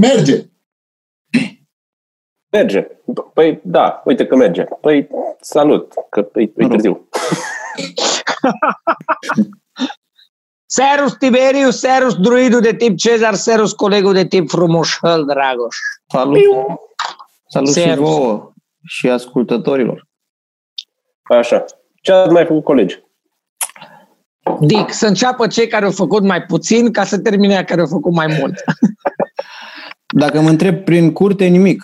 Merge. Merge. Păi da, uite că merge. Păi salut, că e, e târziu. Serus Tiberius, Serus druidul de tip Cezar, Serus colegul de tip Frumușăl Dragoș. Salut! Salut și Servus. vouă și ascultătorilor. Așa. Ce ați mai făcut colegi? Dic, să înceapă cei care au făcut mai puțin ca să termine aia care au făcut mai mult. Dacă mă întreb prin curte, nimic.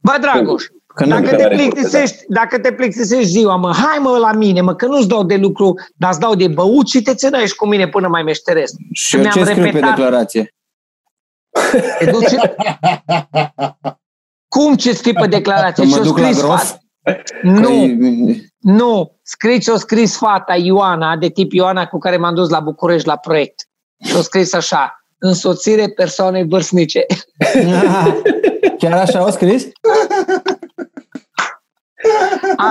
Bă, Dragoș, Că nu dacă că te, are plictisești, dacă te plictisești ziua, mă, hai mă la mine, mă, că nu-ți dau de lucru, dar îți dau de băut și te ținăiești cu mine până mai meșteresc. Și eu Mi-am ce scriu pe repetat. declarație? Te duci... Cum ce scrii pe declarație? Că mă Ce-o duc la scris gros? fata? Nu, Că-i- nu. Scrii ce-o scris fata Ioana, de tip Ioana cu care m-am dus la București la proiect. Și-o scris așa, însoțire persoanei vârstnice. Chiar așa au scris?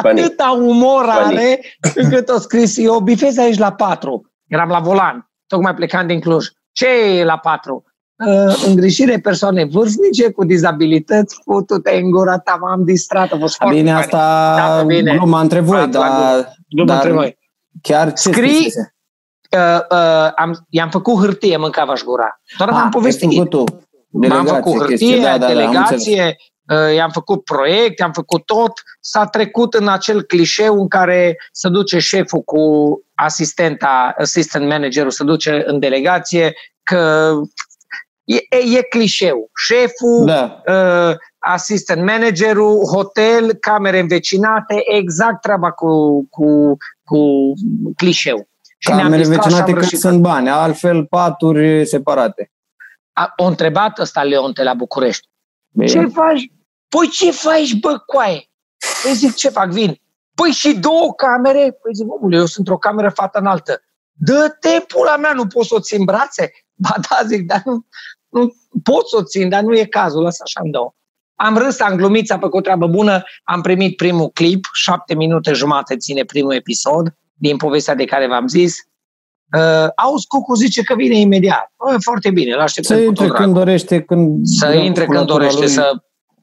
Funny. Atâta umor Funny. are încât o scris, eu bifez aici la patru. Eram la volan, tocmai plecam din Cluj. Ce e la patru? Uh, îngrijire persoane vârstnice cu dizabilități, putu-te în gura ta, m-am distrat, a fost foarte Bine, funny. asta Da, bine. gluma între voi, Ați la dar, Glumă dar între voi. chiar ce Scrii- scrisese? Uh, uh, am, i-am făcut hârtie, mâncava-și gura. Doar Ah, am ai povestit. făcut tu. M-am Delegație, făcut hârtie, chestii, da, da, da, am înțeles. delegație, uh, i-am făcut proiect, i-am făcut tot. S-a trecut în acel clișeu în care se duce șeful cu asistenta, assistant managerul, se duce în delegație, că e, e, e clișeu. Șeful, Da. uh, assistant managerul, hotel, camere învecinate, exact treaba cu, cu, cu clișeu. Și ne-am Camere distrat și am vecinate cât rășit. sunt bani, altfel paturi separate. A, o întrebat ăsta Leonte la București. Bine. Ce faci? Păi ce faci, bă, coaie? Păi zic, ce fac, vin. Păi și două camere? Păi zic, omule, eu sunt într-o cameră fată înaltă. Dă-te, pula mea, nu poți să o ții în brațe? Ba da, zic, dar nu, nu pot să o țin, dar nu e cazul, ăsta așa îmi dau. Am râs, am glumit, s-a făcut o treabă bună, am primit primul clip, șapte minute jumate ține primul episod din povestea de care v-am zis. Uh, auzi, Cucu zice că vine imediat. Uh, foarte bine, îl Să așteptăm cu intre tot când dragul dorește, când... să vrea intre când calculatura dorește lui. să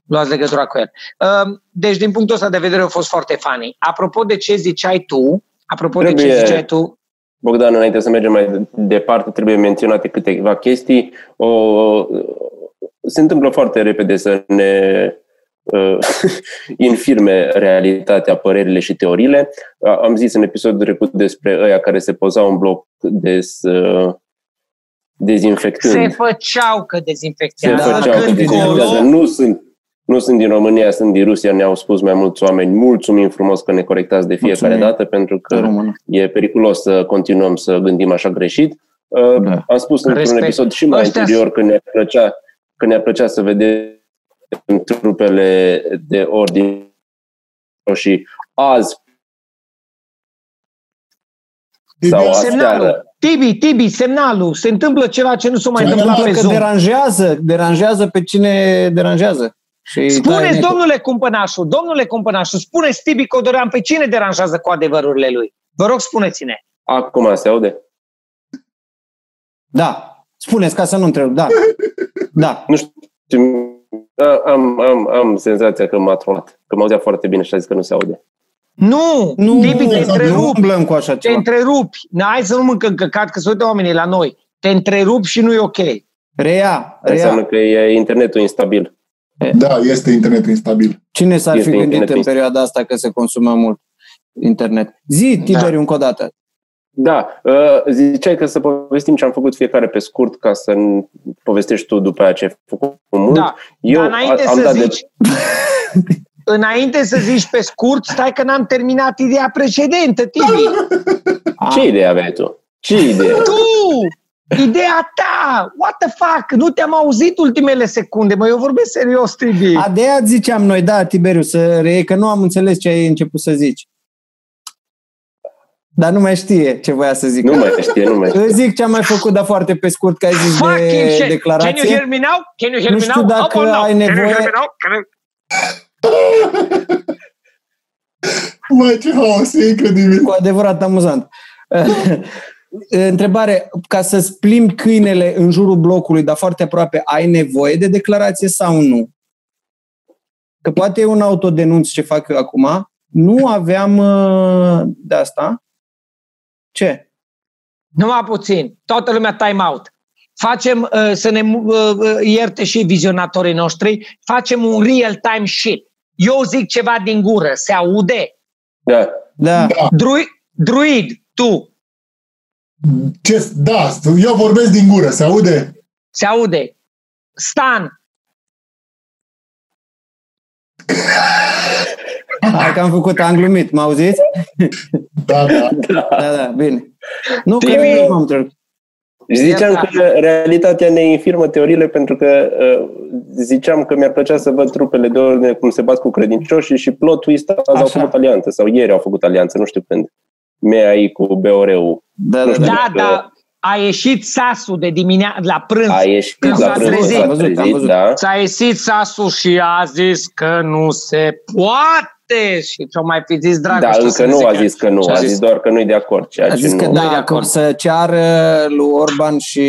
luați legătura cu el. Uh, Deci, din punctul ăsta de vedere, a fost foarte funny. Apropo de ce ziceai tu, apropo de ce Trebuie- ziceai tu, Bogdan, înainte să mergem mai departe, trebuie menționate câteva chestii. O, se întâmplă foarte repede să ne uh, infirme realitatea, părerile și teoriile. A- Am zis în episodul trecut despre ăia care se pozau în bloc des, uh, dezinfectând. se făceau că se dezinfectează. făceau că când dezinfectează. colo, Nu sunt, nu sunt din România, sunt din Rusia, ne-au spus mai mulți oameni. Mulțumim frumos că ne corectați de fiecare Mulțumim. dată, pentru că În română. e periculos să continuăm să gândim așa greșit. Uh, Da. Am spus într-un Respect. episod și mai Ăștia anterior că ne-ar plăcea, că ne-ar plăcea să vedem trupele de ordine și azi sau semnalul. aseară. Tibi, Tibi, semnalul. Se întâmplă ceva ce nu s-a mai Se întâmplat întâmplă pe Că Zoom. deranjează, deranjează pe cine deranjează. Și Spuneți, taie domnule Cumpănașu, domnule Cumpănașu, spuneți Tibi Codorean pe cine deranjează cu adevărurile lui. Vă rog, spuneți-ne. Acum se aude? Da, spuneți ca să nu întreb, da. Da. Nu știu, a- am, am, am senzația că m-a trolat, că m-auzea foarte bine și a zis că nu se aude. Nu, Nu, Tibi, te nu, nu întrerup. umblăm cu așa Te ceva. întrerupi. Hai să nu mâncăm căcat, că se uită oamenii la noi. Te întrerup și nu e ok. Reia, Înseamnă reia. că e internetul instabil. Da, este internetul instabil. Cine s-ar Este fi gândit internetul în perioada asta că se consumă mult internet? Zi, Tiberiu, încă o dată. Da, uh, ziceai că să povestim ce am făcut fiecare pe scurt ca să n- povestești tu după aia ce ai făcut mult. Da, Eu dar înainte am să dat zici... Înainte să zici pe scurt, stai că n-am terminat ideea precedentă, Tibi. de... Ce idee aveai tu? Ce idee? Tu! Ideea ta! What the fuck? Nu te-am auzit ultimele secunde, mă, eu vorbesc serios, Tibi. A, de aia ziceam noi, da, Tiberiu, să reiei, că nu am înțeles ce ai început să zici. Dar nu mai știe ce voia să zic. Nu mai știe, nu mai știe. Îți zic ce am mai făcut, dar foarte pe scurt, că ai zis Fucking de shit! Can you declarație. hear me now? Can you hear Nu me știu now? dacă Up or no? ai Can you nevoie- hear me now? Can you... Mai ce haos, e incredibil. Cu adevărat amuzant. întrebare, ca să-ți plimbi câinele în jurul blocului, dar foarte aproape, ai nevoie de declarație sau nu? Că poate e un autodenunț ce fac eu acum. Nu aveam uh, de asta. Ce? Numai puțin. Toată lumea time out. Facem, uh, să ne uh, uh, ierte și vizionatorii noștri, facem un real-time shit. Eu zic ceva din gură, se aude. Da. Da. Da. Druid, druid tu, Ce, da, eu vorbesc din gură, se aude? se aude. Stan, Hai că am făcut, am glumit, mă auziți? Da, da. Da, da, bine. Nu, că Timi! nu m-am întrerupt. Și ziceam Iată. că realitatea ne infirmă teoriile pentru că uh, ziceam că mi-ar plăcea să văd trupele de ordine cum se bat cu credincioșii și plot twist azi au Așa. făcut alianță sau ieri au făcut alianță, nu știu când. MEAI cu BOR-ul. Da, da, Nu da. știu. da, că- da, a ieșit sasul de dimineața, la prânz. A ieșit Când la s-a prânz, trezit. s-a Am văzut, am trezit, văzut. da. S-a ieșit sasul și a zis că nu se poate și ce-o mai fi zis dragă. Da, încă nu a zis că nu, Ce a a zis zis? doar că nu-i de acord. Ceea A ce zis că nu... Nu-i de da, că acord. o să ceară lui Orban și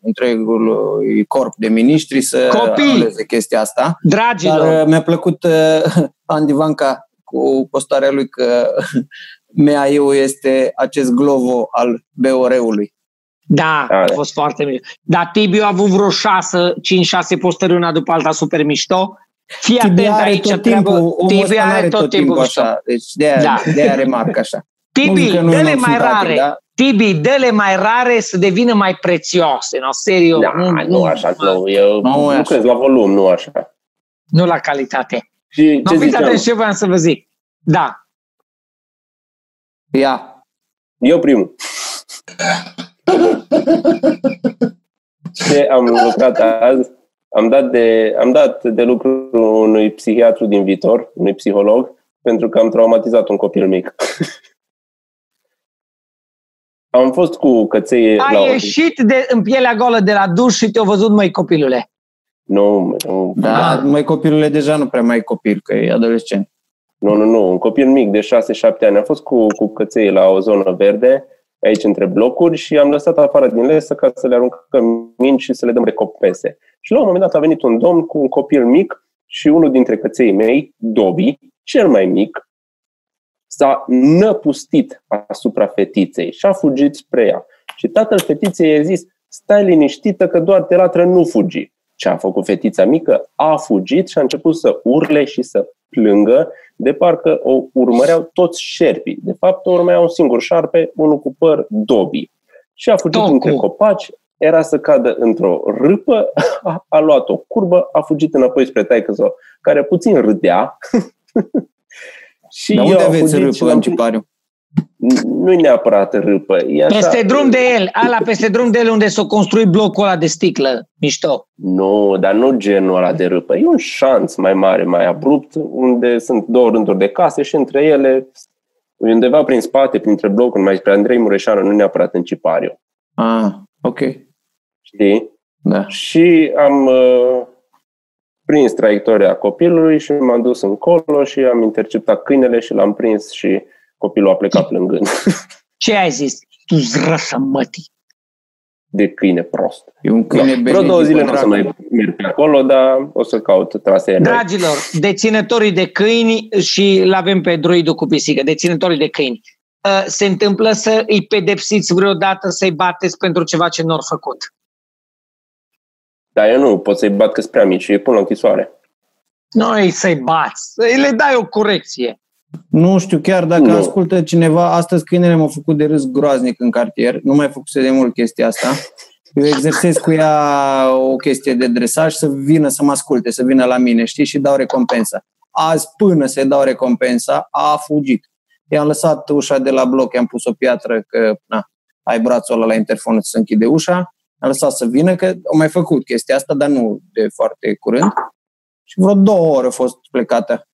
întregul uh, corp de miniștri să Copii! anuleze chestia asta. Dragilor, Dar uh, mi-a plăcut uh, Andy Vanca cu postarea lui că MAI-ul este acest glovo al BOR-ului. da, Da, a da. fost foarte mișto. Dar Tibiu a avut vreo șase, 5-6 postări una după alta super mișto. Fii Tibi atent are aici, tot treabă. timpul, omul Tibi ăsta are are tot timpul mișto. așa. Deci de-aia, Da. de-aia remarc așa. Nu Tibi, zic că nu e un dă-le om mai simpatic, rare. da? Tibi, dă-le mai rare să devină mai prețioase. No, serios. Da, nu așa, nu, eu Nu nu, e așa. crezi la volum, nu așa. Nu la calitate. Și Nu, ce fiți ziceam? atenți ce voiam să vă zic. Da. Ia. Eu primul. Ce am lucrat azi, am dat, de, am dat de lucru unui psihiatru din viitor, unui psiholog, pentru că am traumatizat un copil mic. am fost cu căței la Ai o... ieșit de, în pielea goală de la duș și te-au văzut, măi, copilule. Nu, nu, Da, Ah. mai copilul deja nu prea mai e copil, că e adolescent. Nu, nu, nu. Un copil mic de 6-7 ani. Am fost cu, cu căței la o zonă verde, aici între blocuri, și am lăsat afară din lesă ca să le aruncăm minci și să le dăm recompense. Și la un moment dat a venit un domn cu un copil mic și unul dintre căței mei, Dobi, cel mai mic, s-a năpustit asupra fetiței și a fugit spre ea. Și tatăl fetiței i-a zis, stai liniștită că doar te latră, nu fugi. Ce a făcut fetița mică? A fugit și a început să urle și să plângă, de parcă o urmăreau toți șerpii. De fapt, o urmărea un singur șarpe, unul cu păr, Dobby. Și a fugit Tocu. între copaci, era să cadă într-o râpă, a, a luat o curbă, a fugit înapoi spre taică care puțin râdea. și Dar eu unde am aveți fugit și râpă l-am în Cipariu? Nu-i neapărat râpă. E așa, Peste drum de el, ala peste drum de el unde s-a construit blocul ăla de sticlă. Mișto. Nu, dar nu genul ăla de râpă. E un șanț mai mare, mai abrupt, unde sunt două rânduri de case și între ele, undeva prin spate, printre blocuri, mai spre Andrei Mureșanu, nu neapărat în Cipariu. Ah, ok. Știi? Da. Și am uh, prins traiectoria copilului și m-am dus încolo și am interceptat câinele și l-am prins și copilul a plecat plângând Ce ai zis? Tu zrășă mătii. de câine prost. E un câine Da. Vreo două zile nu o să mai merg pe acolo, dar o să caut trasee noi. Dragilor, deținătorii de câini și îl avem pe druidul cu pisică, deținătorii de câini. Uh, Se întâmplă să îi pedepsiți vreodată, să-i bateți pentru ceva ce nu au făcut. Dar eu nu pot să-i bat că sunt prea mici și îi pun la închisoare. Noi să-i bați, să-i le dai o corecție. Nu știu chiar dacă Nu. ascultă cineva, astăzi câinele m-a făcut de râs groaznic în cartier, nu mai făcuse de mult chestia asta. Eu exersez cu ea o chestie de dresaj să vină să mă asculte, să vină la mine, știi, și dau recompensa. Azi, până să-i dau recompensa, a fugit. I-am lăsat ușa de la bloc, i-am pus o piatră că na, ai brațul ăla la interfon să închide ușa, am lăsat să vină, că au mai făcut chestia asta, dar nu de foarte curând. Și vreo două ore a fost plecată.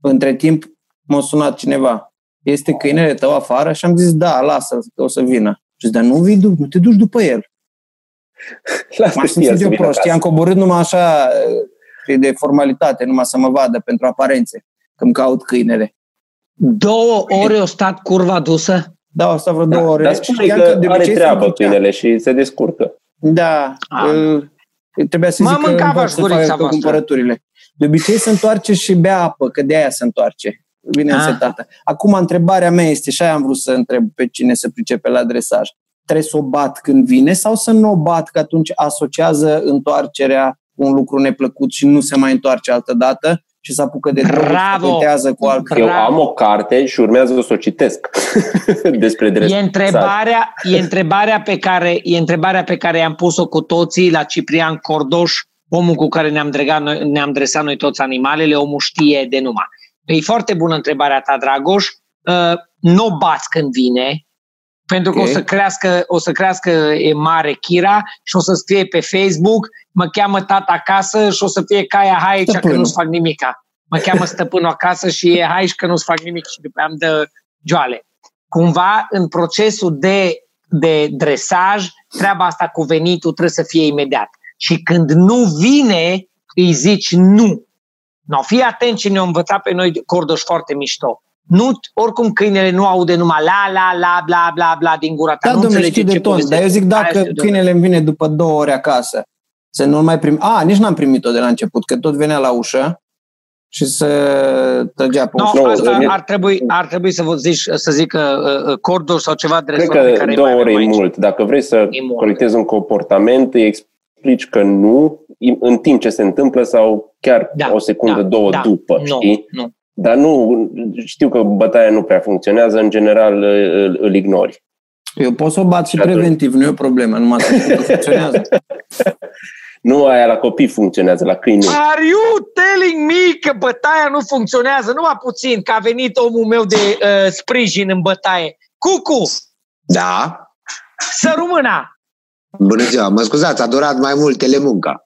Între timp m-a sunat cineva. Este câinele tău afară? Și am zis, da, lasă că o să vină. Și zis, dar nu vii, du- nu te duci după el. Lasă M-am și el simțit să eu vină prost. acasă. I-am coborât numai așa știi, de formalitate, numai să mă vadă pentru aparențe, când caut câinele. Două ore o stat curva dusă? Da, asta vreo două ore. Dar spune Știam că de are obicei se treabă ducea. câinele și se descurcă. Da. Ah. uh, Trebuia să Mă zic că mâncava învață și să gurița facă voastră. cumpărăturile. De obicei se întoarce și bea apă, că de aia se întoarce. Bine Ah. însetată. Acum, întrebarea mea este, și aia am vrut să întreb pe cine se pricepe la dresaj. Trebuie să o bat când vine sau să nu o bat, că atunci asociază întoarcerea cu un lucru neplăcut și nu se mai întoarce altă dată și se apucă de droguri, Bravo! se tentează cu alt Eu Bravo. am o carte și urmează să o citesc despre dresaj. E întrebarea, e, întrebarea pe care, e întrebarea pe care i-am pus-o cu toții la Ciprian Cordoș, omul cu care ne-am, dregat noi, ne-am dresat noi toți animalele, omul știe de numai. E foarte bună întrebarea ta, Dragoș. Uh, nu o bați când vine, pentru că Ok. o să crească, o să crească e mare Chira și o să scrie pe Facebook, mă cheamă tata acasă și o să fie caia hai aici că Stăpânul. nu-ți fac nimica. Mă cheamă stăpânul acasă și e hai și că nu-ți fac nimic și după aia îmi dă joale. Cumva, în procesul de, de dresaj, treaba asta cu venitul trebuie să fie imediat. Și când nu vine, îi zici nu. No, fii atent ce ne-a învățat pe noi Cordoș foarte mișto. Nu, oricum câinele nu aude numai la, la, la, bla, bla, bla din gura ta. Da, nu domnule, înțelege știu de ce ton, povestește. dar eu zic Aia dacă știu, domnule. câinele îmi vine după două ore acasă, să nu mai prim... A, nici n-am primit-o de la început, că tot venea la ușă și să trăgea pe No, ușă. Nu, asta nu. ar trebui, ar trebui să vă zici, să zic uh, uh, Cordoș sau ceva Cred dresor pe că care două mai ore avem e aici. mult. Dacă vrei să E mult. corectezi un comportament, îi explici că nu în timp ce se întâmplă sau chiar Da, o secundă, da, două da. după, Nu, știi? nu. Dar nu, știu că bătaia nu prea funcționează, în general îl, îl ignori. Eu pot să o bat și Și atunci- preventiv, nu e o problemă, numai să știu că funcționează. Nu aia la copii funcționează, la câini nu. Are you telling me că bătaia nu funcționează? Numai puțin, că a venit omul meu de uh, sprijin în bătaie. Cucu, Da. să rumâna! Bună ziua, mă scuzați, a durat mai mult telemunca.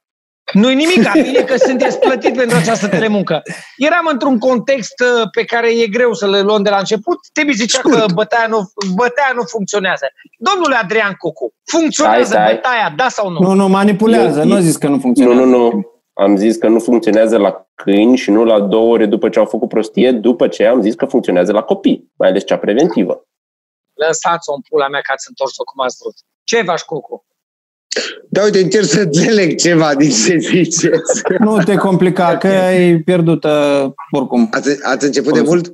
Nu-i nimic, bine că sunteți plătit pentru această telemuncă. Eram într-un context uh, pe care e greu să le luăm de la început. Tebi zicea că bătaia nu, bătaia nu funcționează. Domnule Adrian Cucu, funcționează Stai, stai. bătaia, da sau nu? Nu, nu, manipulează, Eu- nu a zis că nu Nu, funcționează. nu, nu. Am zis că nu funcționează la câini și nu la două ore după ce au făcut prostie, după ce am zis că funcționează la copii, mai ales cea preventivă. Lăsați-o în pula mea că ați întors-o cum ați vrut. Ce faci, Cucu? Da, uite, încerc să înțeleg ceva din ce ziceți. Nu te complica, că ai pierdut uh, oricum. Ați, ați început de mult?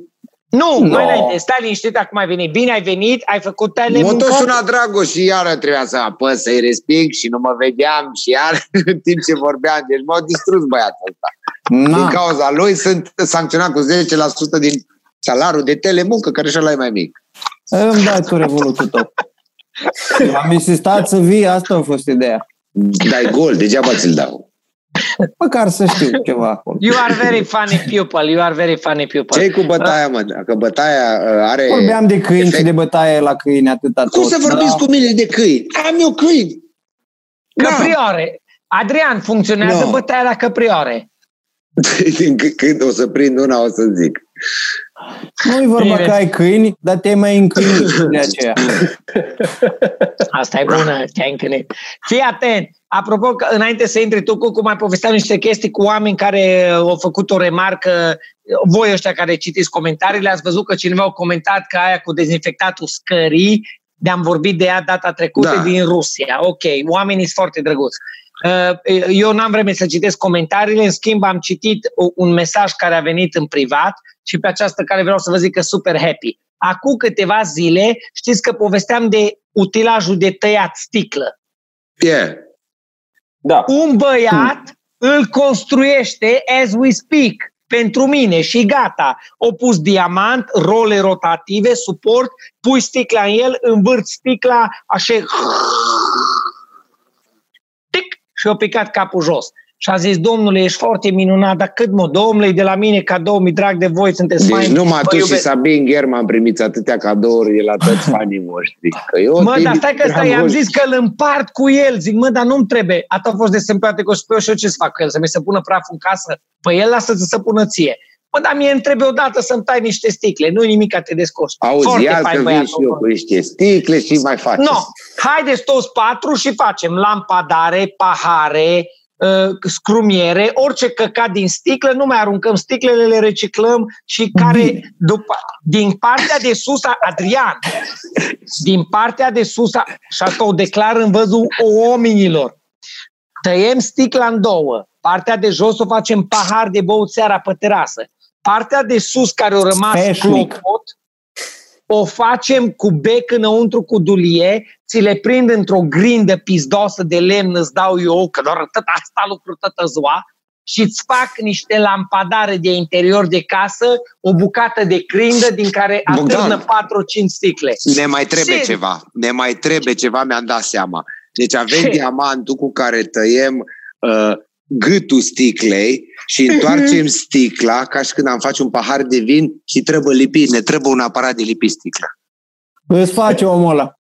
Nu, No. no. mai înainte, stai liniștit, acum ai venit. Bine ai venit, ai făcut Mă telemuncă. tot suna Dragoș și iară trebuia să apăs, să-i resping și nu mă vedeam și iar în timp ce vorbeam. Deci m-au distrus băiatul ăsta. Din Na, cauza lui sunt sancționat cu 10% din salariul de telemuncă, care și ăla e mai mic. îmi dai tu revolutul tău. Eu am insistat să vii, asta a fost ideea. Dai gol, degeaba ți-l dau. Măcar să știu ceva acolo. You are very funny pupil, you are very funny pupil. ce cu bătaia, mă? Dacă bătaia uh, are... Vorbeam de câini efect- și de bătaie la câini, atâta Cum tot. să vorbiți Da. cu mine de câini? Am eu câini. Da. Căprioare. Adrian, funcționează No. bătaia la căprioare. C- Când o să prind una, o să zic. Nu-i vorba Bine. că ai câini, dar te mai încâini de aceea. Asta e bună, te-ai încânit. Fii atent. Apropo, că înainte să intri tu, cu mai povesteam niște chestii cu oameni care au făcut o remarcă. Voi ăștia care citiți comentariile, ați văzut că cineva a comentat că aia cu dezinfectatul scării, de-am vorbit de ea data trecută Da. din Rusia. Ok, oamenii sunt foarte drăguți. Uh, Eu n-am vreme să citesc comentariile, în schimb am citit un mesaj care a venit în privat și pe această care vreau să vă zic că super happy. Acum câteva zile, știți că povesteam de utilajul de tăiat sticlă. Yeah. Da, Un băiat îl construiește as we speak pentru mine și gata. O pus diamant, role rotative, suport, pui sticla în el, învârți sticla, așa tic, și a picat capul jos. Și a zis, domnule, ești foarte minunat, dar cât mă, domnule, e de la mine cadou, mi drag de voi, sunteți Deci faini. numai vă tu și iubesc." Sabin Gherman primiți atâtea cadouri de la toți fanii voștri. Că eu Mă, te dar iubit stai că prea stai, i-am mult. zis că îl împart cu el. Zic, mă, dar nu-mi trebuie. Atât a fost de simpatic și pe eu și eu ce să fac cu el? Să mi se pună praful în casă? Păi el lasă-ți să pună ție. Mă, dar mie îmi trebuie odată să-mi tai niște sticle. Nu nimic te descurci. Auzi, Foarte ia fain că vin băiatul. și eu cu niște sticle și mai faci. No, haideți toți patru și facem lampadare, pahare, uh, scrumiere, orice căcat din sticlă, nu mai aruncăm sticlele, le reciclăm și care, după, din partea de sus, a Adrian, din partea de sus, a, și asta o declar în văzul oamenilor, tăiem sticla în două, partea de jos o facem pahar de băut seara pe terasă, partea de sus care o rămas Sfeșnic. clopot, o facem cu bec înăuntru cu dulie, ți le prind într-o grindă pizdosă de lemn, îți dau eu, că doar tot asta lucru toată ziua, și îți fac niște lampadare de interior de casă, o bucată de grindă din care Bogdan. atârnă 4-5 sticle. Ne mai trebuie Serios. ceva. Ne mai trebuie ceva, mi-am dat seama. Deci avem Ce? diamantul cu care tăiem uh, gâtul sticlei și întoarcem sticla ca și când am face un pahar de vin și trebuie lipit. Ne trebuie un aparat de lipit sticla. Îți face omul ăla.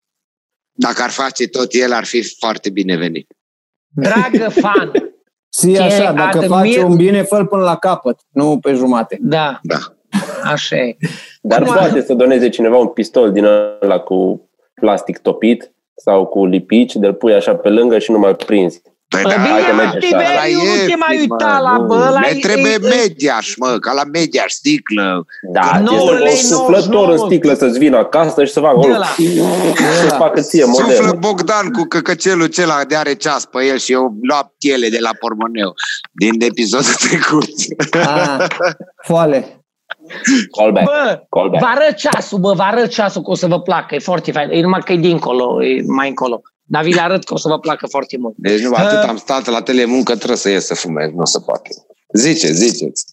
Dacă ar face tot el, ar fi foarte binevenit. Dragă fan, Si Ce așa, dacă admir- faci un bine, fă până la capăt, nu pe jumate. da, Da. așa e. Dar Cum poate să doneze cineva un pistol din ăla cu plastic topit sau cu lipici, de-l pui așa pe lângă și nu mai prinzi. Păi Bă, da, hai că bine, merge mă, așa. ăla Tiberiu, nu te mai ieftin, uita mă, la nu. bă, ăla Ne e- trebuie e- mediaș, mă, ca la mediaș, sticlă. Da, Nu, este un lei suflător 99. în sticlă să-ți vină acasă și să facă De o ăla. să facă ție Suflă model. Bogdan cu căcăcelul cela de are ceas pe el și eu lua piele de la pormoneu din episodul trecut. Ah, foale. Callback. Bă, Callback. vă arăt ceasul, bă, vă arăt ceasul că o să vă placă, e foarte fain. E numai că e dincolo, e mai încolo. Dar vi le arăt că o să vă placă foarte mult. Deci nu, atât am stat la telemuncă, trebuie să ies să fumez, nu se poate. Zice, ziceți.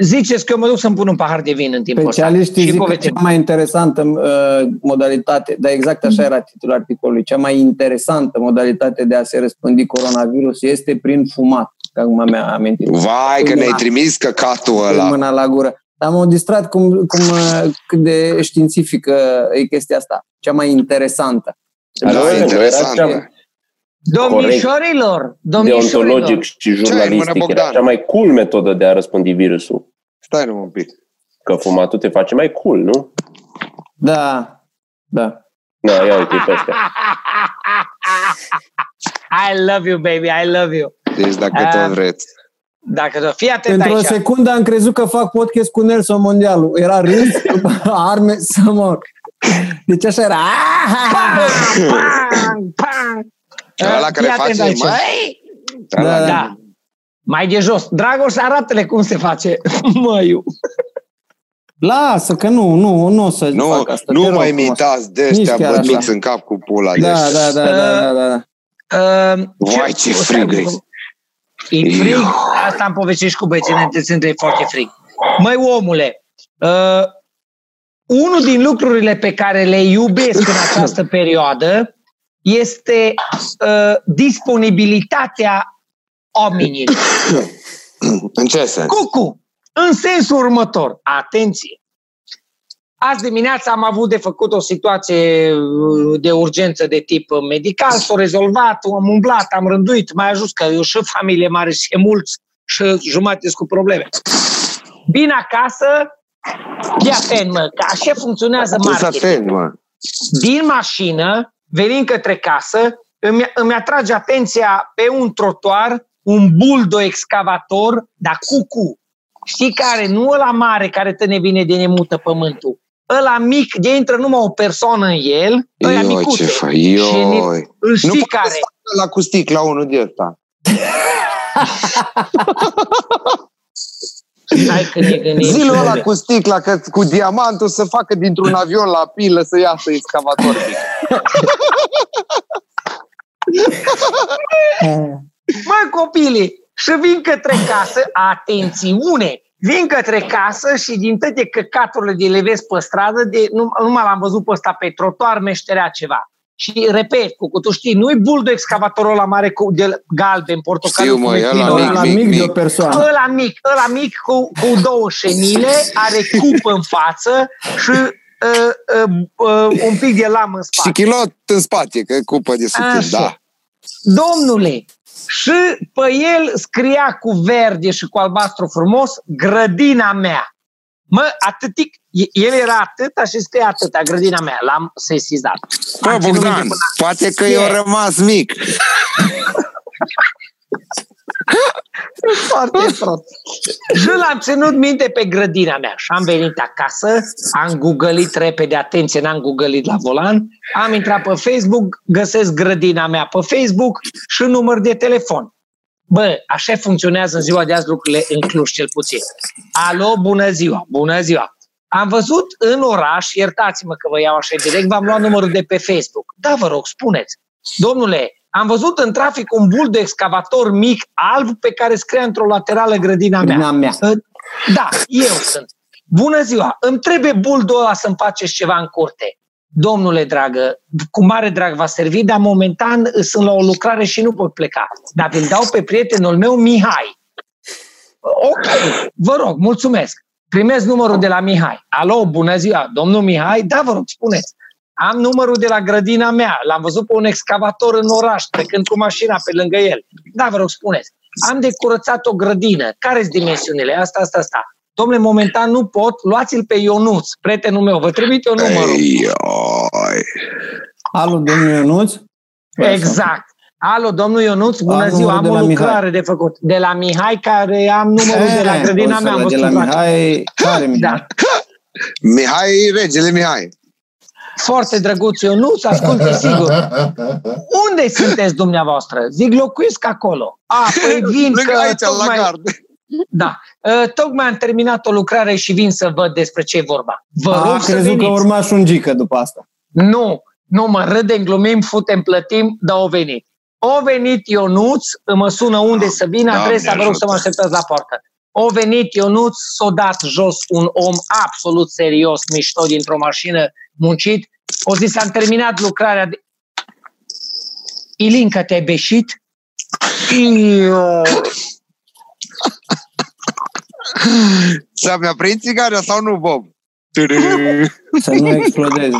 Ziceți că eu mă duc să-mi pun un pahar de vin în timpul ăsta. Specialiștii Și zic că povestim. cea mai interesantă uh, modalitate, dar exact așa era titlul articolului, cea mai interesantă modalitate de a se răspândi coronavirus este prin fumat. Că acum mi-a amintit. Vai că ne-ai trimis căcatul Pun ăla. mâna la gură. Dar m-au distrat cum, cum, uh, cât de științifică e chestia asta. Cea mai interesantă. Dar nu, Da, nu, era interesant. cea- Domnișorilor, deontologic domnișorilor, și în mână, jurnalistic. Era Bogdan? cea mai cool metodă de a răspândi virusul. Stai numai un pic. Că fumatul te face mai cool, nu? Da, da. Da, ia uite pe astea. I love you, baby, I love you. Deci dacă Ah. tot vreți. Dacă tu fii atent Într-o aici. secundă am crezut că fac podcast cu Nelson Mondialu. Era râs, după arme să mor. Deci așa era. Pang, pang, pang. Ăla care Fii atent face, aici. măi! Da, da. Da. Mai de jos. Dragoș, arată-le cum se face. Măiu. Lasă că nu, nu, nu o să Nu, fac asta. nu te rog mai frumos. imitați de Nici ăștia chiar bătuți așa. în cap cu pula. Da, deci- da, da, da, da, da, da. Uh, Vai, ce frig e. E frig? Asta am povestit și cu băieții înainte să e foarte frig. Măi, omule, uh, unul din lucrurile pe care le iubesc în această perioadă este uh, disponibilitatea oamenilor. În ce sens? Cucu, în sensul următor, atenție! Azi dimineața am avut de făcut o situație uh, de urgență de tip medical, s-a rezolvat, am umblat, am rânduit, mai ajuns că eu și familie mare și e mulți și jumate cu probleme. Vin acasă, fii atent, mă, că așa funcționează Să marketing atent, mă. din mașină, venind către casă, îmi, îmi atrage atenția pe un trotuar un buldo excavator, dar cu cu. Știi care? Nu ăla mare care te ne vine de nemută pământul. Ăla mic, de intră numai o persoană în el, ăla Ioi, micuțe. ce faci? Și Ioi. Îl Nu știi poți care? să facă la cu sticla unul de ăsta. Hai că ne gândim. Zilul și ăla noi. cu sticla, că cu diamantul să facă dintr-un avion la pilă să iasă excavator. Mă, copii, și vin către casă, atențiune, vin către casă și din toate căcaturile de le vezi pe stradă, de, nu, numai l-am văzut pe ăsta pe trotuar, meșterea ceva. Și repet, cu tu știi, nu-i buldo excavatorul ăla mare cu de galben, portocaliu. Știu, mă, cum e ăla plinul mic, La ăla. mic, mic, mic de o mic. persoană. Ăla mic, ăla mic cu, cu două șenile, are cup în față și uh, uh, uh, un pic de lam în Și spate. kilot în spate, că e cupă de sutin, Așa. da. Domnule, și pe el scria cu verde și cu albastru frumos, grădina mea. Mă, atâtic, el era atâta și scria atâta, grădina mea. L-am sesizat. Bă, Am ținut Bogdan, minte până- poate că Ce? i-a rămas mic. Foarte prost. Și l-am ținut minte pe grădina mea și am venit acasă, am googlit repede, atenție, n-am googlit la volan, am intrat pe Facebook, găsesc grădina mea pe Facebook și număr de telefon. Bă, așa funcționează în ziua de azi lucrurile în Cluj, cel puțin. Alo, bună ziua, bună ziua. Am văzut în oraș, iertați-mă că vă iau așa direct, v-am luat numărul de pe Facebook. Da, vă rog, spuneți. Domnule, am văzut în trafic un bul de excavator mic, alb, pe care scria într-o laterală grădina mea. Grădina mea. Da, eu sunt. Bună ziua, îmi trebuie buldul ăla să-mi faceți ceva în curte. Domnule dragă, cu mare drag va servi, dar momentan sunt la o lucrare și nu pot pleca. Dar vi dau pe prietenul meu Mihai. Ok, vă rog, mulțumesc. Primesc numărul de la Mihai. Alo, bună ziua, domnul Mihai? Da, vă rog, spuneți. Am numărul de la grădina mea. L-am văzut pe un excavator în oraș, trecând cu mașina pe lângă el. Da, vă rog, spuneți. Am de curățat o grădină. Care sunt dimensiunile? Asta, asta, asta. Domnule, momentan nu pot, luați-l pe Ionuț, prietenul meu. Vă trimite eu numărul. Ei, oi. Alo, domnul Ionuț? Exact. Alo, domnul Ionuț, bună Am ziua, am numărul o de la lucrare Mihai. de făcut. De la Mihai, care am numărul de la Eh, grădina o mea. să am la de văzut la în place. Mihai, care Mihai? Da. Mihai, regele Mihai. Foarte drăguț Ionuț, asculte sigur. Unde sunteți dumneavoastră? Zic, locuiesc acolo. A, păi vin Lângă că aici, la tocmai, gard. Da, Uh, tocmai am terminat o lucrare și vin să văd despre ce e vorba. Vă A, rog să crezut că veniți. urma și un gică după asta. Nu, nu mă râdem, glumim, futem, plătim, dar o venit. O venit Ionuț, mă sună unde să vină, Doamne adresa, vă rog să mă ajută. așteptați la poartă. O venit Ionuț, s-o dat jos un om absolut serios, mișto, dintr-o mașină, muncit. O zis, am terminat lucrarea. De... Ilinca, te-ai beșit? Iu. Să mi-a prins țigarea sau nu, Bob? Să nu explodeze.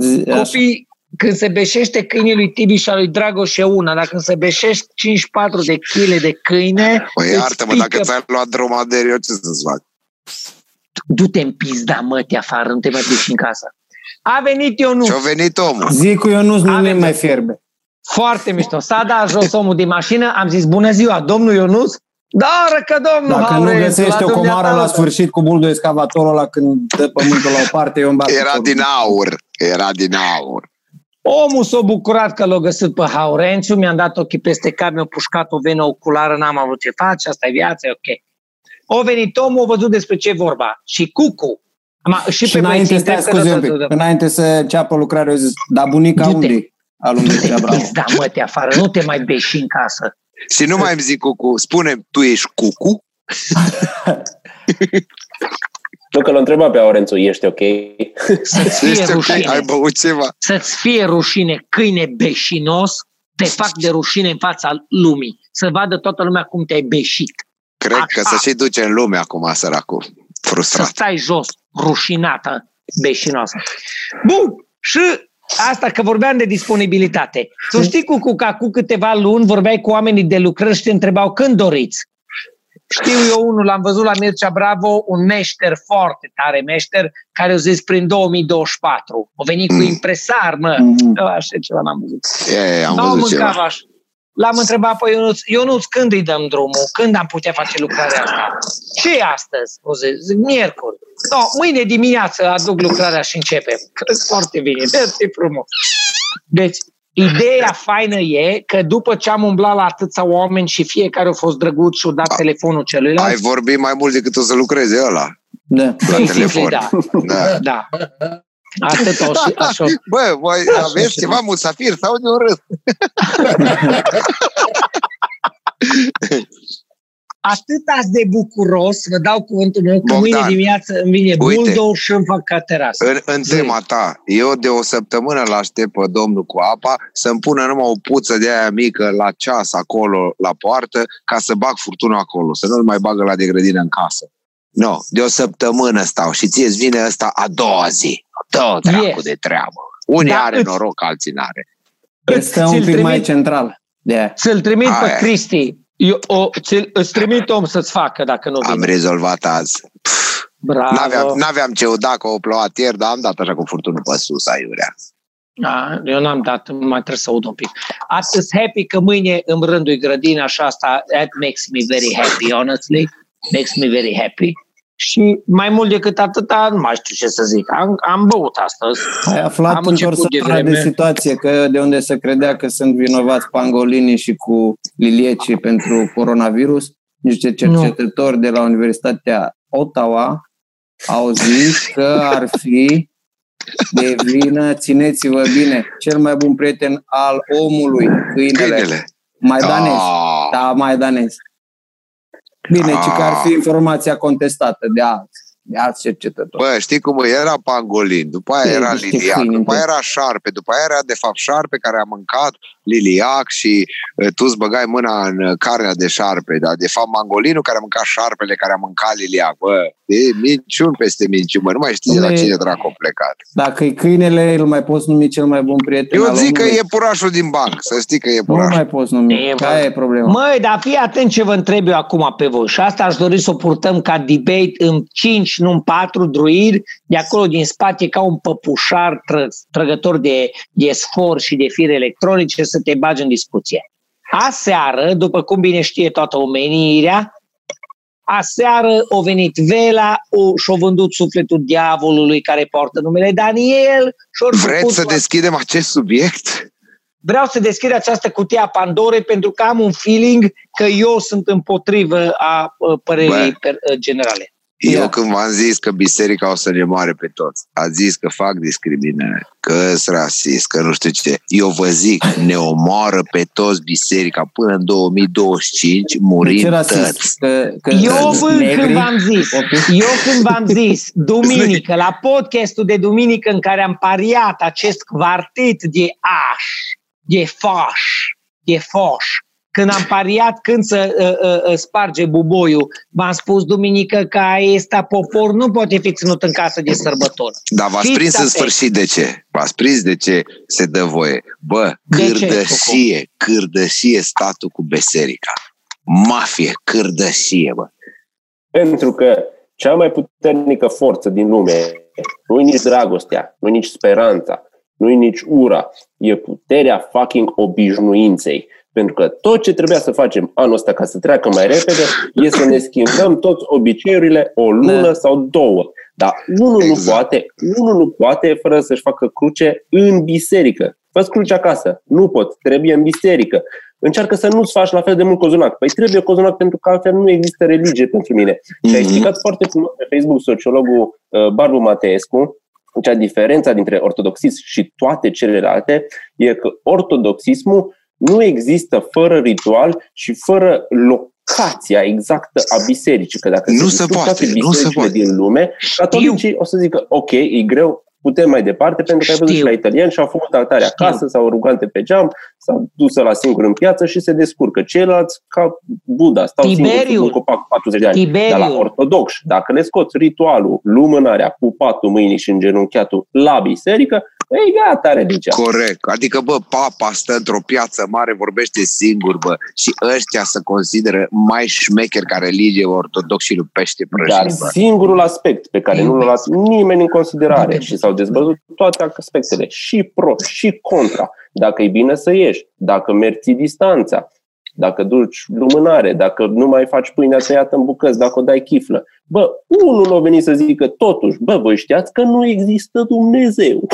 Zi- așa. Copii, când se beșește câinii lui Tibi și a lui Dragoș e una, dar când se beșești 54 de kg de câine, Păi îți iartă-mă, dacă pică ți-ai luat dromader, eu ce să-ți fac? du-te în pizda mătii afară, nu te mai duci în casă. A venit Ionuț, Și-a venit omul. Zi cu Ionuț nu Avem- ne mai fierbe. foarte mișto. S-a dat jos omul din mașină, am zis, bună ziua, domnul Ionuț? Da, răcă domnul Dacă nu Haurențu, găsește la o comară dumneata. la sfârșit cu buldul excavatorul ăla când dă pământul la o parte, eu îmi bat Era cu din aur. Era din aur. Omul s-a bucurat că l-a găsit pe Haurențiu, mi-am dat ochii peste cap, mi-a pușcat o venă oculară, n-am avut ce face, asta e viața, e ok. O venit omul, a văzut despre ce e vorba. Și Cucu, Ma, și, Și pe înainte, băieții stai, întreb că- scuze un pic, înainte să înceapă lucrarea, eu zis, da, bunica Du-te. unde Al lui Mircea Bravo. Da, mă, te afară, nu te mai beși în casă. Și nu mai îmi zic cucu. Spune, tu ești cucu? Nu că l-a întrebat pe Aurențu, ești ok? Să-ți fie Ești ok? rușine. Ai băut ceva? Să-ți fie rușine, câine beșinos, te fac de rușine în fața lumii. Să vadă toată lumea cum te-ai beșit. Cred că Așa. se și duce în lume acum, săracul. Să Frustrat. stai jos, rușinată, beșinoasă. Bun, și asta că vorbeam de disponibilitate. Tu știi cu, cu că acum câteva luni vorbeai cu oamenii de lucrări și te întrebau când doriți. Știu eu unul, l-am văzut la Mircea Bravo, un meșter foarte tare meșter, care o zis prin 2024. O venit cu Mm. impresar, mă. Mhm. Așa ceva n-am văzut. E, e, am N-au văzut mâncat ceva. așa. L-am întrebat pe Ionuț, Ionuț, când îi dăm drumul? Când am putea face lucrarea asta? ce e astăzi? O zi, zic, miercuri. No, mâine dimineață aduc lucrarea și începem. Cred foarte bine, dă frumos. Deci, ideea faină e că după ce am umblat la atâția oameni și fiecare a fost drăguț și a dat Da. telefonul celuilalt, Ai vorbit mai mult decât o să lucreze ăla Da. la basically, telefon. da, Da. da. Atât o și așa. Bă, voi Așa aveți ceva. ceva musafir sau de un râs? Atât ați de bucuros, vă dau cuvântul meu, că Bogdan, mâine dimineață îmi vine uite. buldou și îmi fac ca terasă. În, în Zi. tema ta, eu de o săptămână l aștept pe domnul cu apa să-mi pună numai o puță de aia mică la ceas acolo, la poartă, ca să bag furtunul acolo, să nu-l mai bagă la de grădină în casă. Nu, no, de o săptămână stau și ție îți vine ăsta a doua zi. Dă dracu Yes. de treabă. Unii Da, are îți- noroc, alții n-are. Este un Ți-l pic mai trimit- central. De aia. Ți-l trimit pe Aia. Cristi. Eu, o, ți-l, îți trimit om să-ți facă dacă nu Am vine. rezolvat azi. Bravo. N-aveam, n-aveam ce uda că o plouat ieri, dar am dat așa cu furtunul pe sus, aiurea. Da, eu n-am dat, mai trebuie să aud un pic. Astăzi happy că mâine îmi rândui grădina și asta, that makes me very happy, honestly. Makes me very happy. Și mai mult decât atâta, nu mai știu ce să zic. Am, am băut astăzi. Ai aflat Am în început de de, de vreme. situație că de unde se credea că sunt vinovați pangolinii și cu liliecii pentru coronavirus, niște cercetători de la Universitatea Ottawa au zis că ar fi de vină, țineți-vă bine, cel mai bun prieten al omului, câinele, Câinele. maidanez. Ah. Da, maidanez. Bine, ci că ar fi informația contestată de alți, de alți cercetători. Bă, știi cum e? era pangolin, după aia Ei, era niște liliac, câini, după aia da. era șarpe, după aia era de fapt șarpe care a mâncat liliac și uh, tu îți băgai mâna în uh, carnea de șarpe, dar de fapt mangolinul care a mâncat șarpele care a mâncat liliac, bă, e minciun peste minciun, bă, nu mai știi de la Dom'le, cine dracu a plecat. Dacă e câinele, îl mai poți numi cel mai bun prieten Eu al zic că omului? e purașul din banc, să știi că e Nu purașul. mai poți numi. E, bă. Aia e problema. Măi, dar fii atent ce vă întreb eu acum pe voi. Și asta aș dori să o purtăm ca debate în 5, nu în 4 druidi, de acolo din spate ca un păpușar tră, trăgător de, de sfor și de fire electronice să te bagi în discuție. Aseară, după cum bine știe toată omenirea, aseară o venit Vela o, și-a vândut sufletul diavolului care poartă numele Daniel și Vreți să deschidem acest subiect? vreau să deschid această cutie a Pandorei pentru că am un feeling că eu sunt împotrivă a uh, părerii Bă. per- uh, generale. Eu Ia. când v-am zis că biserica o să ne moare pe toți, a zis că fac discriminare, că sunt rasist, că nu știu ce. Eu vă zic, ne omoară pe toți biserica până în 2025, De murim ce toți. rasist? Că, că Eu că vând negri? când v-am zis, eu când v-am zis, duminică, la podcastul de duminică în care am pariat acest quartet de aș, de faș, de foș, când am pariat când să uh, uh, uh, sparge buboiul, v-am spus duminică că ăsta popor nu poate fi ținut în casă de sărbători. Dar v-ați Fiți prins în atenți. sfârșit de ce? V-ați prins de ce se dă voie? Bă, De ce, cârdășie, cârdășie statul cu biserica. Mafie, cârdășie, bă. Pentru că cea mai puternică forță din lume nu e nici dragostea, nu e nici speranța, nu e nici ura, e puterea fucking obișnuinței. Pentru că tot ce trebuia să facem anul ăsta ca să treacă mai repede e să ne schimbăm toți obiceiurile o lună Da. sau două. Dar unul Exact. nu poate, unul nu poate fără să-și facă cruce în biserică. Fă cruce acasă. Nu pot. Trebuie în biserică. Încearcă să nu-ți faci la fel de mult cozonac. Păi trebuie cozonac pentru că altfel nu există religie pentru mine. Și ai Mhm. explicat foarte frumos pe Facebook sociologul uh, Barbu Mateescu, cea diferența dintre ortodoxism și toate celelalte e că ortodoxismul nu există fără ritual și fără locația exactă a bisericii. Că dacă Nu se se distrug poate, toate nu se bisericile poate. din lume, catolicii o să zică, ok, e greu, putem mai departe, pentru că ai văzut și Știu. la italieni și au făcut altare acasă, s-au rugante pe geam, s-au dus la singur în piață și se descurcă. Ceilalți, ca Buddha, stau singur Tiberiu. sub un copac 40 de ani. Tiberiu. Dar la ortodox, dacă le scoți ritualul, lumânarea cu patul mâinii și îngenunchiatul la biserică, ei gata, religia. Corect. Adică, bă, papa stă într-o piață mare, vorbește singur, bă, și ăștia se consideră mai șmecheri ca religie ortodox și lui pește Dar prăjit, bă. singurul aspect pe care nu l-a luat nimeni în considerare Iubesc. și s-au dezbăzut toate aspectele, și pro și contra, dacă e bine să ieși, dacă mergi distanța, dacă duci lumânare, dacă nu mai faci pâinea tăiată în bucăți, dacă o dai chiflă. Bă, unul nu a venit să zică totuși, bă, voi știați că nu există Dumnezeu.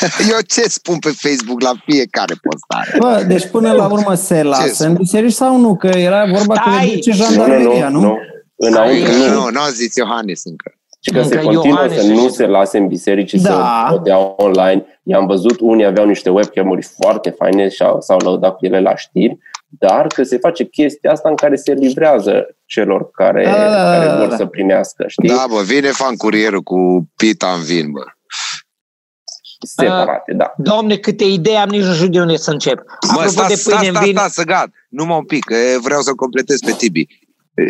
Eu ce spun pe Facebook la fiecare postare? Bă, deci până la urmă se lasă în biserici sau nu? Că era vorba că le Stai! duce Nu, jandarmeria, nu, nu? nu. Înăuntru Nu, nu. nu, nu a zis Iohannis încă. Și că se Încă continuă Iohannis să nu și- se lase în biserici și Da. să o dea online. I-am văzut, unii aveau niște webcam-uri foarte faine și au- s-au lăudat cu ele la știri, dar că se face chestia asta în care se livrează celor care, Da, da, da, care da, vor da. să primească, știi? Da, bă, vine fan curierul cu pita în vin, bă. Separate, da. Doamne, câte idei am, nici nu știu de unde să încep. Mă, Apropo sta, de sta, pâine sta, în vin, sta, să gat. Numai un pic, că vreau să completez pe Tibi.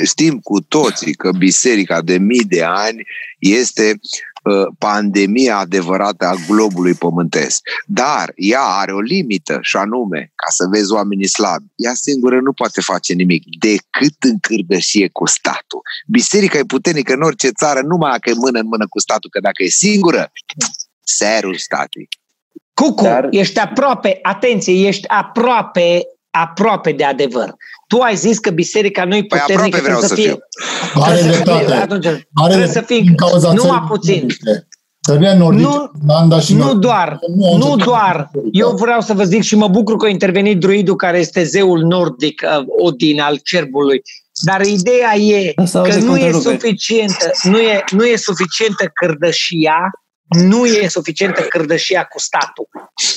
Știm cu toții că biserica de mii de ani este uh, pandemia adevărată a globului pământesc. Dar ea are o limită și anume, ca să vezi oamenii slabi, ea singură nu poate face nimic decât în cârdășie cu statul. Biserica e puternică în orice țară, numai dacă e mână în mână cu statul, că dacă e singură, serul statii. Cucu, Dar... ești aproape, atenție, ești aproape, aproape de adevăr. Tu ai zis că biserica nu e Păi puternică. aproape vreau trebuie să fie, fiu. Are trebuie să fie- dreptate. atunci, Are trebuie să fie din cauza numai țării puțin. nordice. Țările nordice, Nu- Finlanda și Nu Norvegia, doar, nu au nu încercat doar. biserica. Eu vreau să vă zic și mă bucur că a intervenit druidul care este zeul nordic, uh, Odin, al cerbului. Dar ideea e Asta că auzi nu e contreruperi. suficientă, nu e, nu e suficientă cărdășia, nu e suficientă cărdășia cu statul.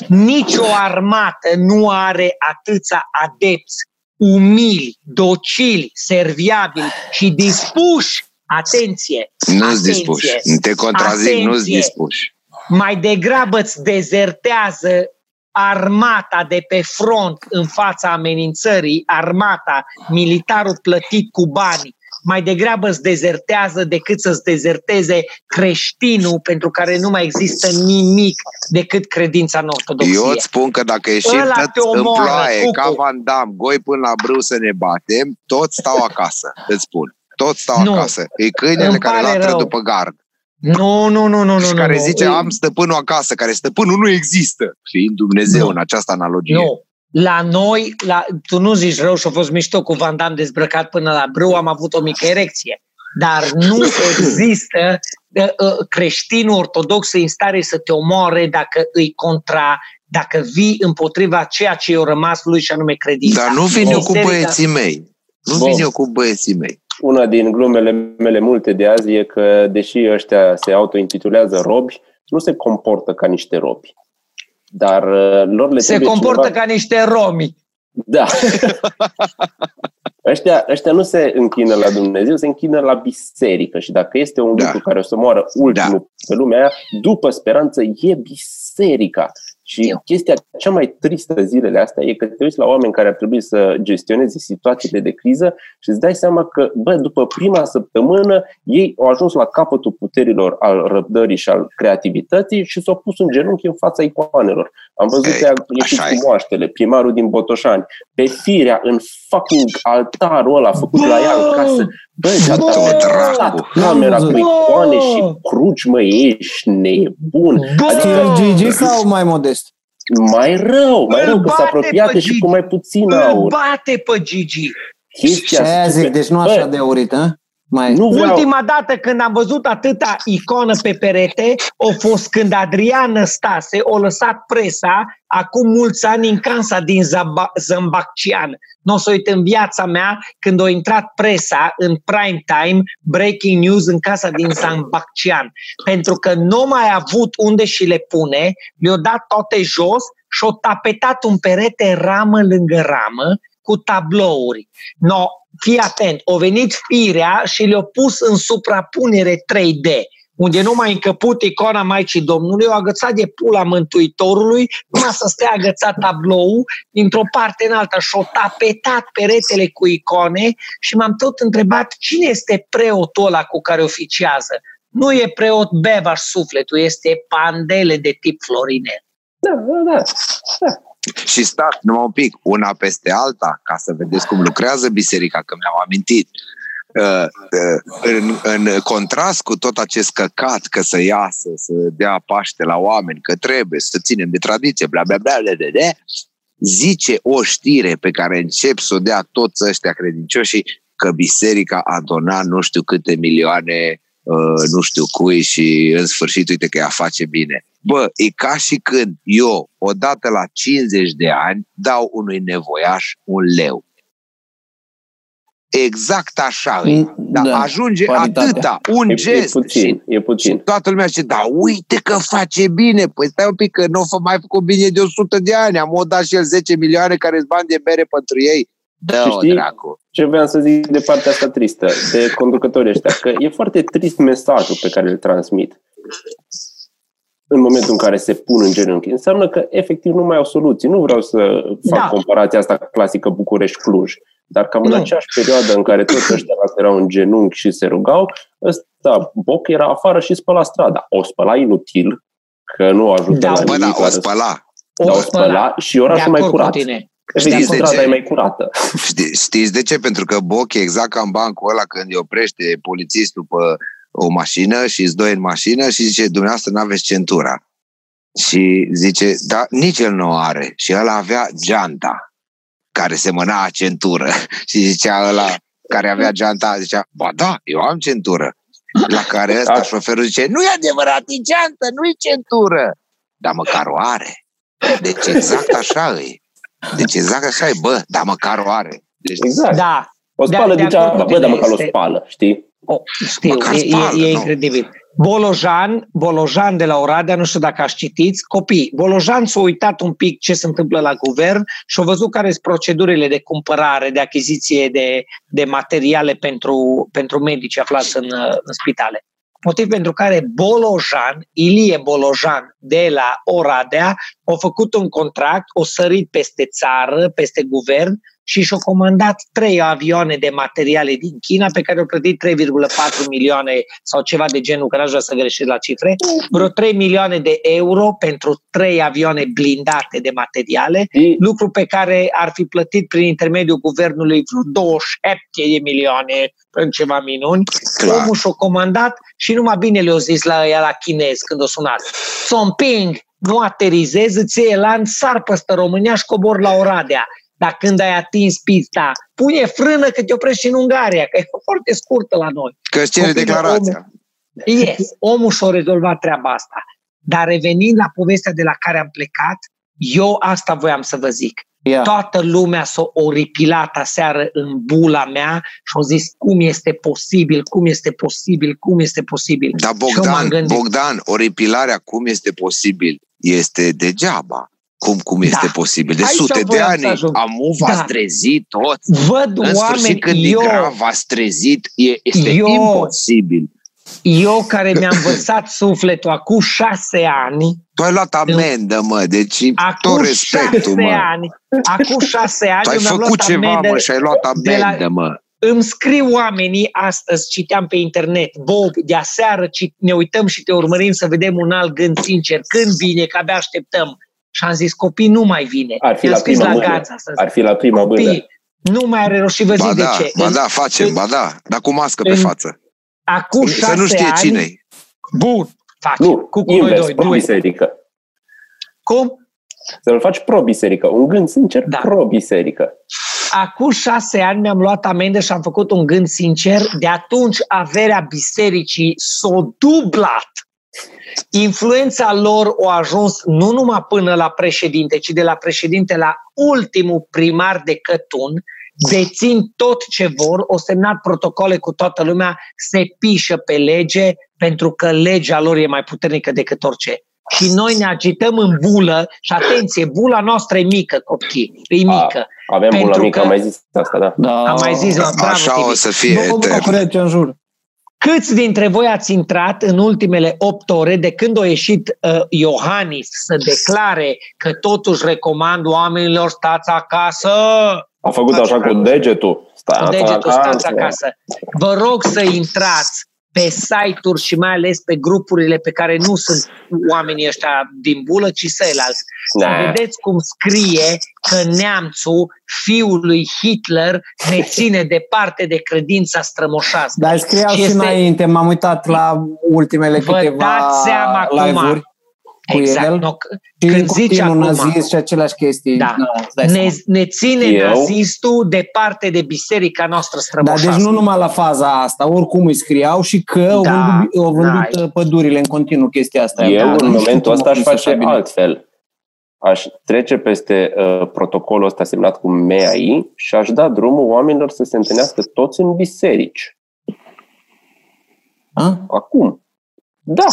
Nici o armată nu are atâția adepți umili, docili, serviabili și dispuși, atenție, Nu-ți Atenție. dispuși. Te contrazic, nu-ți Atenție. dispuși. mai degrabă îți dezertează armata de pe front în fața amenințării, armata, militarul plătit cu bani, mai degrabă îți dezertează decât să-ți dezerteze creștinul pentru care nu mai există nimic decât credința în ortodoxie. Eu îți spun că dacă ieșim Ăla toți te în omoară, ploaie, cucu. ca Van Damme, goi până la brâu să ne batem, toți stau acasă, îți spun. Toți stau Nu. acasă. E câinele Îmi care pare latră rău. după gard. Nu, nu, nu, nu, nu. și nu, care nu. zice, E- am stăpânul acasă, care stăpânul nu există, fiind Dumnezeu Nu. în această analogie. Nu. La noi, la, tu nu zici rău și a fost mișto cu Van Damme dezbrăcat până la brâu, am avut o mică erecție. Dar nu există uh, uh, creștinul ortodox în stare să te omoare dacă îi contra, dacă vii împotriva ceea ce i-a rămas lui și anume credința. Dar nu vin eu cu Biserica- băieții mei. Nu Bun. vin eu cu băieții mei. Una din glumele mele multe de azi e că, deși ăștia se autointitulează robi, nu se comportă ca niște robi. Dar uh, lor le Se trebuie comportă cineva... ca niște romi. Da. ăștia, ăștia nu se închină la Dumnezeu, se închină la biserică. Și dacă este un Da. lucru care o să moară ultimul Da. pe lumea aia, după speranță, e biserica. Și Eu. chestia cea mai tristă zilele astea e că te uiți la oameni care ar trebui să gestioneze situațiile de criză și îți dai seama că, bă, după prima săptămână, ei au ajuns la capătul puterilor al răbdării și al creativității și s-au pus în genunchi în fața icoanelor. Am văzut Ei, că a ieșit așa cu e. moaștele, primarul din Botoșani, pe firea, în fucking altarul ăla făcut la ea în casă. Bă, și-a Bă, tapetat camera N-am cu văzut. icoane și cruci, mă, ești nebun. Bă! Adică Gigi sau mai modest? mai rău, mai Îl rău, că s-a bate apropiate pe și Gigi. cu mai puțin Îl aur. bate pe Gigi. Și Chestia aia zic, super. deci nu așa de aurit, hă? Mai... Nu vreau, Ultima dată când am văzut atâta iconă pe perete a fost când Adrian Năstase o lăsat presa acum mulți ani în casa din Zamba- Zambaccian. Nu o să uit în viața mea când a intrat presa în prime time, breaking news în casa din Zambaccian. Pentru că nu mai a avut unde și le pune, le-a dat toate jos și a tapetat un perete ramă lângă ramă cu tablouri. No, fii atent, o venit firea și le-a pus în suprapunere 3D, unde nu mai încăput icona Maicii Domnului, o agățat de pula Mântuitorului, numai să stea agățat tablou dintr-o parte în alta și-o tapetat peretele cu icone și m-am tot întrebat cine este preotul ăla cu care oficiază. Nu e preot bevaș sufletul, este pandele de tip Florinel. da, da, da. Și stați numai un pic, una peste alta, ca să vedeți cum lucrează biserica, că mi-am amintit. Uh, uh, în, în contrast cu tot acest căcat că să iasă, să dea paște la oameni, că trebuie să ținem de tradiție, bla bla bla, bla, bla, bla zice o știre pe care încep să o dea toți ăștia credincioși că biserica a donat nu știu câte milioane uh, nu știu cui și în sfârșit uite că ea face bine. Bă, e ca și când eu, odată la 50 de ani, dau unui nevoiaș un leu. Exact așa e. Dar Da, ajunge paritatea. atâta, un E, e gest. puțin, e Și puțin. toată lumea zice, da, uite că face bine. Păi stai un pic, că nu a mai făcut bine de 100 de ani. Am o dat și el 10 milioane care îți bani de bere pentru ei. Dă-o, Și știi- dracu. Ce vreau să zic de partea asta tristă, de conducătorii ăștia, că e foarte trist mesajul pe care îl transmit în momentul în care se pun în genunchi. Înseamnă că efectiv nu mai au soluții. Nu vreau să fac Da. comparația asta clasică București-Cluj, dar cam în Nu. aceeași perioadă în care toți ăștia erau în genunchi și se rugau, ăsta Boc era afară și spăla strada. O spăla inutil, că nu ajută Da, la Bă, da, nimic. o la spăla. dar o spăla și orașul De mai acord cu curat. tine. Efectiv, Știți de strada ce? e mai curată. Ști, știți de ce? Pentru că Boc e exact ca în bancul ăla când îi oprește polițistul pe o mașină și îți doi în mașină și zice, dumneavoastră nu aveți centura. Și zice, da, nici el nu o are. Și el avea geanta, care semăna centură. Și zicea ăla care avea geanta, zicea, ba da, eu am centură. La care ăsta Da. șoferul zice, nu e adevărat, e geantă, nu e centură. Dar măcar o are. Deci exact așa e. Deci exact așa e, bă, dar măcar o are. Deci, Exact. Da, O de- spală de zicea, acord cu bă, dar tine, măcar o este- spală, știi? O, știu, Măcar e, spală, e, e nu? incredibil. Bolojan, Bolojan de la Oradea, nu știu dacă ați citit, copii, Bolojan s-a uitat un pic ce se întâmplă la guvern și a văzut care sunt procedurile de cumpărare, de achiziție de, de materiale pentru, pentru medici aflați în, uh, în spitale. Motiv pentru care Bolojan, Ilie Bolojan de la Oradea, a făcut un contract, o sărit peste țară, peste guvern și și-a comandat trei avioane de materiale din China pe care au plătit 3,4 milioane sau ceva de genul, că n-aș vrea să greșesc la cifre, vreo 3 milioane de euro pentru trei avioane blindate de materiale, Și lucru pe care ar fi plătit prin intermediul guvernului vreo 27 de milioane în ceva minuni. clar. Omul și-a comandat și numai bine le-a zis la ea la chinez când o sunat. Somping, nu aterizezi, îți iei elan, sar peste România și cobor la Oradea. Dar când ai atins pista, pune frână că te oprești și în Ungaria, că e foarte scurtă la noi. Că îți cere Copilul declarația. Yes, omul și-a rezolvat treaba asta. Dar revenind la povestea de la care am plecat, eu asta voiam să vă zic. Ia. Toată lumea s-a oripilat aseară în bula mea și au zis cum este posibil, cum este posibil, cum este posibil. Dar Și eu m-am Bogdan, gândit, Bogdan, oripilarea cum este posibil este degeaba. Cum, cum este Da. posibil? De Aici sute de voiam să ani ajung. amu v-ați Da. trezit toți. Văd În oameni, sfârșit, când e eu, grav, v-ați trezit, e, este Eu- imposibil. eu care mi-am învățat sufletul acum șase ani, Tu ai luat amendă, mă, deci acum tot respectul, șase mă. ani, acum șase ani, Tu ai eu mi-am făcut luat ceva, amendă mă, și ai luat de la- amendă, mă. îmi scriu oamenii astăzi, citeam pe internet, Bob, de aseară ci- ne uităm și te urmărim să vedem un alt gând sincer. Când vine, că abia așteptăm. Și am zis, copii, nu mai vine. ar fi I-am la scris prima la mână. Gaza astăzi. Ar fi la prima mână. Copii, nu mai are rost și vă zic Ba de da, ce. ba În- da, facem, în- ba da, dar cu mască pe în- față. Acum Să șase nu știe ani, cine Bun, facem. Nu, cu, cu noi invers, doi. doi. pro-biserică. Cum? Să-l faci pro-biserică. Un gând sincer, Da. pro-biserică. Acum șase ani mi-am luat amendă și am făcut un gând sincer. De atunci averea bisericii s-a dublat. Influența lor a ajuns nu numai până la președinte, ci de la președinte la ultimul primar de Cătun, dețin tot ce vor, o semnat protocole cu toată lumea, se pișă pe lege pentru că legea lor e mai puternică decât orice. Și noi ne agităm în bulă și atenție, bula noastră e mică, copii, e mică. Avem Pentru bula mică, că- am mai zis asta, da. Da. Am mai zis la bravo Așa TV. o să fie Nu mă etern. bucură ce în jur. Câți dintre voi ați intrat în ultimele 8 ore de când a ieșit uh, Iohannis să declare că totuși recomand oamenilor stați acasă, A făcut Face așa cu frate. degetul. Stați cu degetul acasă. stați acasă. Vă rog să intrați pe site-uri și mai ales pe grupurile pe care nu sunt oamenii ăștia din bulă, ci ceilalți. Să Da. vedeți cum scrie că neamțul, fiul lui Hitler, ne ține departe de credința strămoșească. Dar scriau Și și, este- înainte, m-am uitat la ultimele Vă câteva dați seama acum. Live-uri cu Exact. el. No, Și când în zici continuu acum, nazist și aceleași chestii. Da. îți dai ne, seama. ne ține Eu? nazistul departe de biserica noastră Da, strămoșească. deci nu numai la faza asta, oricum îi scriau și că au Da, vândut, au vândut da. uh, pădurile în continuu chestia asta. Eu, Da, în nu știu momentul cum ăsta, au aș zis așa face bine. altfel. Aș trece peste uh, protocolul ăsta semnat cu MEAI și aș da drumul oamenilor să se întâlnească toți în biserici. A? Acum. Da.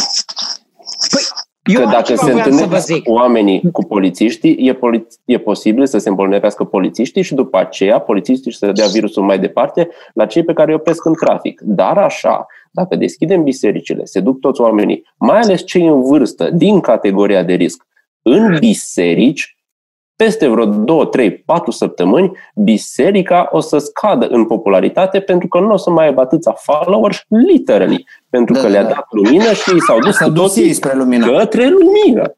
Eu că dacă altceva se voiam să vă întâlnesc zic. oamenii cu polițiștii, e, poli- e posibil să se îmbolnăvească polițiștii și după aceea polițiștii să dea virusul mai departe la cei pe care îi opresc în trafic. Dar așa, dacă deschidem bisericile, se duc toți oamenii, mai ales cei în vârstă, din categoria de risc, în biserici, peste vreo 2, 3, 4 săptămâni, biserica o să scadă în popularitate pentru că nu o să mai aibă atâția followers, literally, pentru Da, că da, le-a da. dat lumină și ei s-au dus S-a cu dus toții ei spre lumină. către lumină.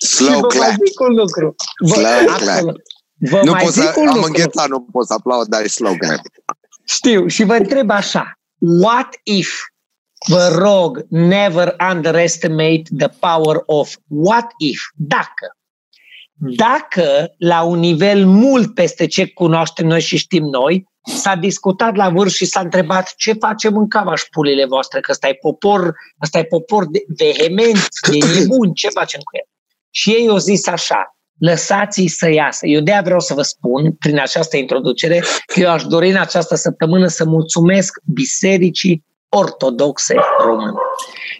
Și Slow vă mai clap. zic un lucru. Vă, Slow absolut. Vă Nu mai pot zic să, un am lucru. înghețat, nu pot să aplaud, dar e slow clap. Știu. Și vă întreb așa. What if vă rog, never underestimate the power of what if, dacă. Dacă, la un nivel mult peste ce cunoaștem noi și știm noi, s-a discutat la vârf și s-a întrebat ce facem în cavașpulile voastre, că ăsta e popor, ăsta e popor de, vehement, e nebun, ce facem cu el? Și ei au zis așa, lăsați-i să iasă. Eu de vreau să vă spun, prin această introducere, că eu aș dori în această săptămână să mulțumesc bisericii ortodoxe române.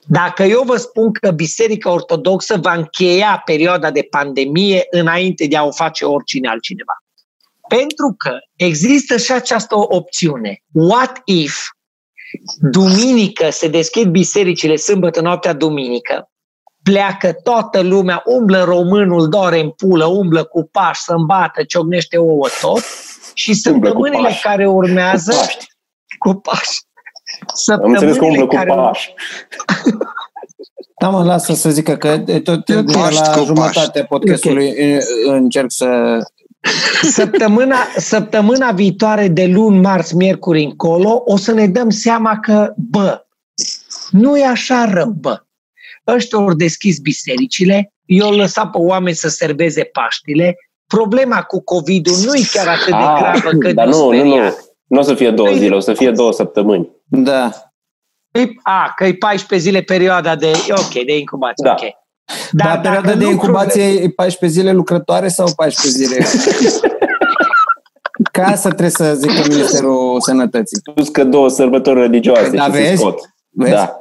Dacă eu vă spun că Biserica Ortodoxă va încheia perioada de pandemie înainte de a o face oricine altcineva. Pentru că există și această opțiune. What if duminică se deschid bisericile sâmbătă noaptea duminică, pleacă toată lumea, umblă românul, doare în pulă, umblă cu pași, să îmbată, ciognește ouă tot și săptămânile care urmează cu pași. Am înțeles că umblă cu pași. Da, mă, lasă să zică că tot la jumătate podcastului okay. încerc să Săptămâna, săptămâna viitoare de luni, marți, miercuri încolo, o să ne dăm seama că, bă, nu e așa rău, bă. Ăștia au deschis bisericile, eu lăsat pe oameni să serveze Paștile, problema cu COVID-ul nu e chiar atât de ah, gravă cât dar nu, nu, nu. Nu o să fie două păi- zile, o să fie două săptămâni. Da. A, că e 14 zile perioada de, ok, de incubație, da. ok. Dar, Dar perioada de incubație e 14 zile lucrătoare sau 14 zile? Ca asta trebuie să zică Ministerul Sănătății. Plus că două sărbători religioase da, vezi? se scot. Vezi? Da.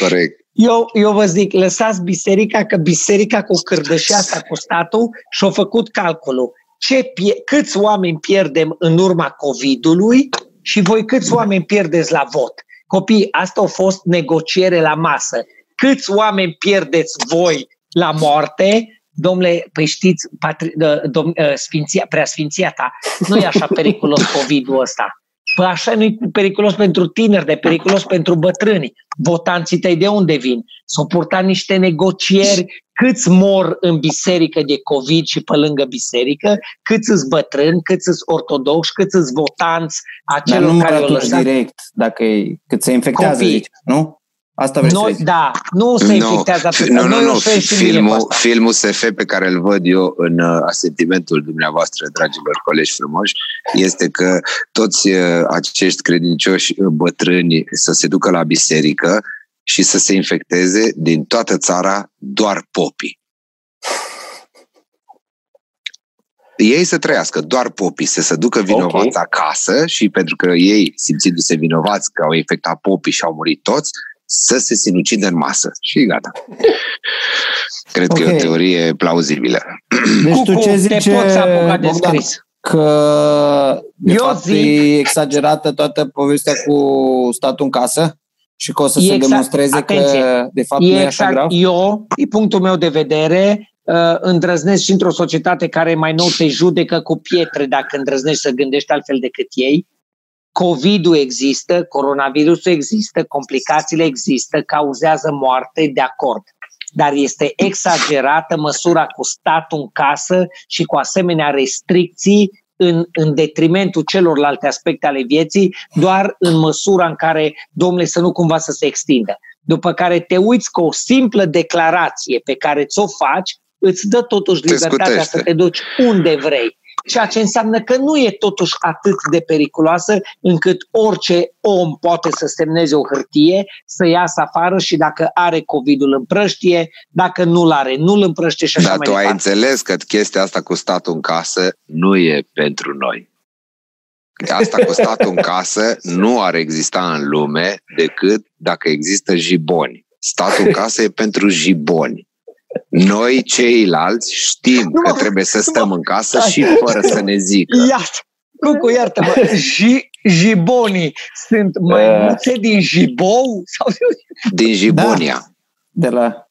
Corect. Eu, eu vă zic, lăsați biserica, că biserica cu cârdășea asta cu statul și-a făcut calculul. Ce pie- câți oameni pierdem în urma COVID-ului și voi câți oameni pierdeți la vot. Copii, asta a fost negociere la masă câți oameni pierdeți voi la moarte, domnule, păi știți, patri, dom, ă, sfinția, preasfinția ta, nu e așa periculos COVID-ul ăsta. Păi așa nu e periculos pentru tineri, de periculos pentru bătrâni. Votanții tăi de unde vin? S-au purtat niște negocieri, câți mor în biserică de COVID și pe lângă biserică, câți sunt bătrâni, câți sunt ortodoxi, câți sunt votanți acelor Dar nu care au lăsat... direct, dacă e, cât se infectează, zici, nu? Asta vrei Noi, să Da, nu se infectează atât. Nu, nu, nu. Filmul, filmul SF pe care îl văd eu în uh, asentimentul dumneavoastră, dragilor colegi frumoși, este că toți uh, acești credincioși uh, bătrâni să se ducă la biserică și să se infecteze din toată țara doar popii. ei să trăiască, doar popii, să se ducă vinovați okay. acasă și pentru că ei, simțindu-se vinovați că au infectat popii și au murit toți, să se sinucidă în masă. Și gata. Cred okay. că e o teorie plauzibilă. Deci tu ce zici, te poți apuca de Bogdan, scris. Că de Eu fapt zic... e exagerată toată povestea cu statul în casă? Și că o să e se exact, demonstreze atenție, că de fapt e nu e exact, așa grav? Eu, din punctul meu de vedere, uh, îndrăznesc și într-o societate care mai nou te judecă cu pietre dacă îndrăznești să gândești altfel decât ei. COVID-ul există, coronavirusul există, complicațiile există, cauzează moarte, de acord. Dar este exagerată măsura cu statul în casă și cu asemenea restricții în, în detrimentul celorlalte aspecte ale vieții, doar în măsura în care, domnule, să nu cumva să se extindă. După care te uiți cu o simplă declarație pe care ți-o faci, îți dă totuși libertatea să te duci unde vrei ceea ce înseamnă că nu e totuși atât de periculoasă încât orice om poate să semneze o hârtie, să iasă afară și dacă are COVID-ul împrăștie, dacă nu-l are, nu-l împrăștie și așa Dar mai tu departe. ai înțeles că chestia asta cu statul în casă nu e pentru noi. Asta cu statul în casă nu ar exista în lume decât dacă există jiboni. Statul în casă e pentru jiboni. Noi, ceilalți, știm nu, că trebuie să stăm în casă și fără să ne zică. Iată, Cucu, iartă-mă, J- jibonii sunt mai uh. multe din jibou? Sau... Din jibonia. Da. De la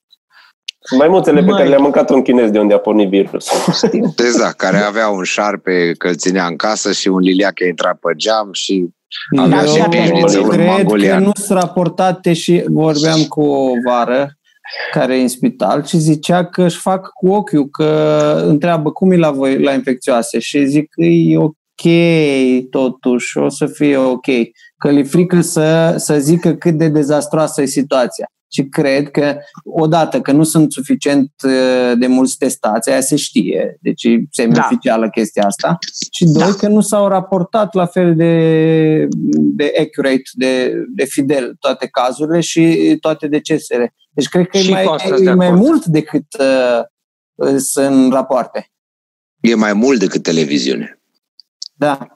Maimuțele Mai... pe care le-a mâncat un chinez de unde a pornit virusul. Exact, care avea un șarpe că îl ținea în casă și un liliac a intrat pe geam și avea Eu și pivniță, un cred că nu sunt raportate și vorbeam cu o vară care e în spital și zicea că își fac cu ochiul, că întreabă cum e la voi la infecțioase și zic că e ok, totuși, o să fie ok. Că le frică să, să zică cât de dezastroasă e situația. Și cred că, odată, că nu sunt suficient uh, de mulți testați, aia se știe, deci e semi-oficială da. chestia asta, și doi, da. că nu s-au raportat la fel de, de accurate, de, de fidel toate cazurile și toate decesele. Deci cred că și e mai, e mai mult decât uh, sunt rapoarte. E mai mult decât televiziune. Da.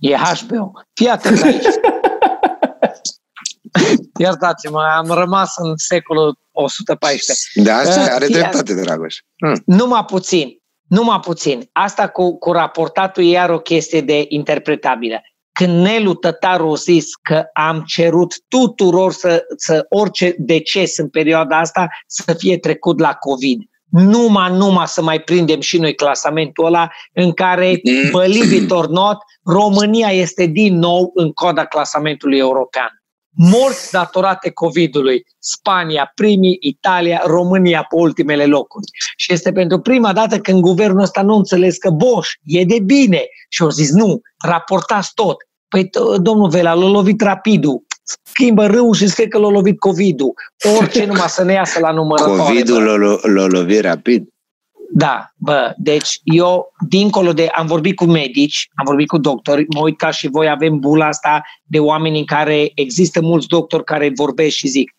E HBO. Fii atent aici. Iertați-mă, am rămas în secolul 114. Da, asta uh, are dreptate, Dragoș. Hmm. Numai puțin. Numai puțin. Asta cu, cu raportatul e iar o chestie de interpretabilă. Când Nelu Tătaru a zis că am cerut tuturor să, să orice deces în perioada asta să fie trecut la COVID numai, numai să mai prindem și noi clasamentul ăla în care, believe it or not, România este din nou în coda clasamentului european. Morți datorate COVID-ului. Spania primii, Italia, România pe ultimele locuri. Și este pentru prima dată când guvernul ăsta nu înțeles că Boș, e de bine. Și au zis, nu, raportați tot. Păi, domnul Vela, l-a lovit rapidul schimbă râul și scrie că l-a lovit COVID-ul. Orice numai să ne iasă la numărătoare. COVID-ul l-a lovit rapid. Da, bă, deci eu, dincolo de, am vorbit cu medici, am vorbit cu doctori, mă uit ca și voi avem bula asta de oameni în care există mulți doctori care vorbesc și zic,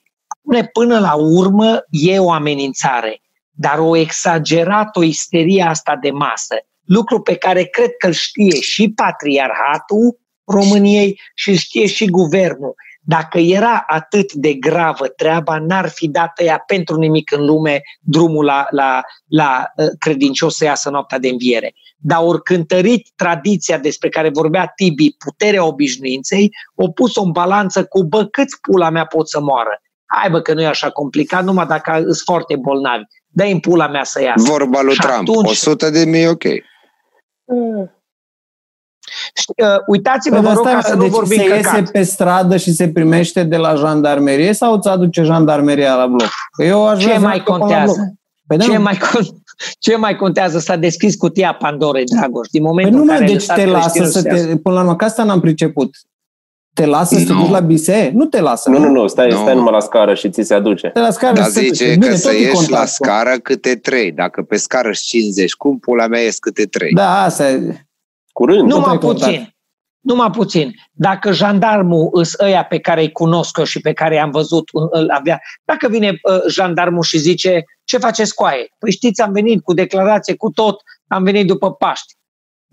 până la urmă e o amenințare, dar o exagerat o isterie asta de masă, lucru pe care cred că îl știe și patriarhatul României și știe și guvernul. Dacă era atât de gravă treaba, n-ar fi dat ea pentru nimic în lume drumul la, la, la uh, credincios să iasă noaptea de înviere. Dar ori cântărit tradiția despre care vorbea Tibi, puterea obișnuinței, o pus-o în balanță cu, bă, câți pula mea pot să moară? Hai bă că nu e așa complicat, numai dacă sunt foarte bolnavi. dă în pula mea să iasă. Vorba lui Trump, atunci... 100 de mii ok. Mm. Uh, uitați-vă, păi vă rog, ca să deci nu vorbim se căcat. iese pe stradă și se primește de la jandarmerie sau îți aduce jandarmeria la bloc? Că eu aș Ce mai contează? Păi ce, da. mai, ce mai contează? S-a deschis cutia Pandorei, Dragoș. Din momentul păi nu, în care deci te lasă să te... Până la urmă, că asta n-am priceput. Te lasă să te duci la bise? Nu te lasă. Nu, nu, nu, stai, no. stai numai la scară și ți se aduce. Te la scară Dar zice că să ieși la scară câte trei. Dacă pe scară 50, cum pula mea ies câte trei? Da, asta e. Curând. Numai puțin. Numai puțin. Dacă jandarmul îs ăia pe care îi cunosc eu și pe care i-am văzut îl avea, dacă vine uh, jandarmul și zice ce faceți cu aia? Păi știți, am venit cu declarație, cu tot, am venit după Paști.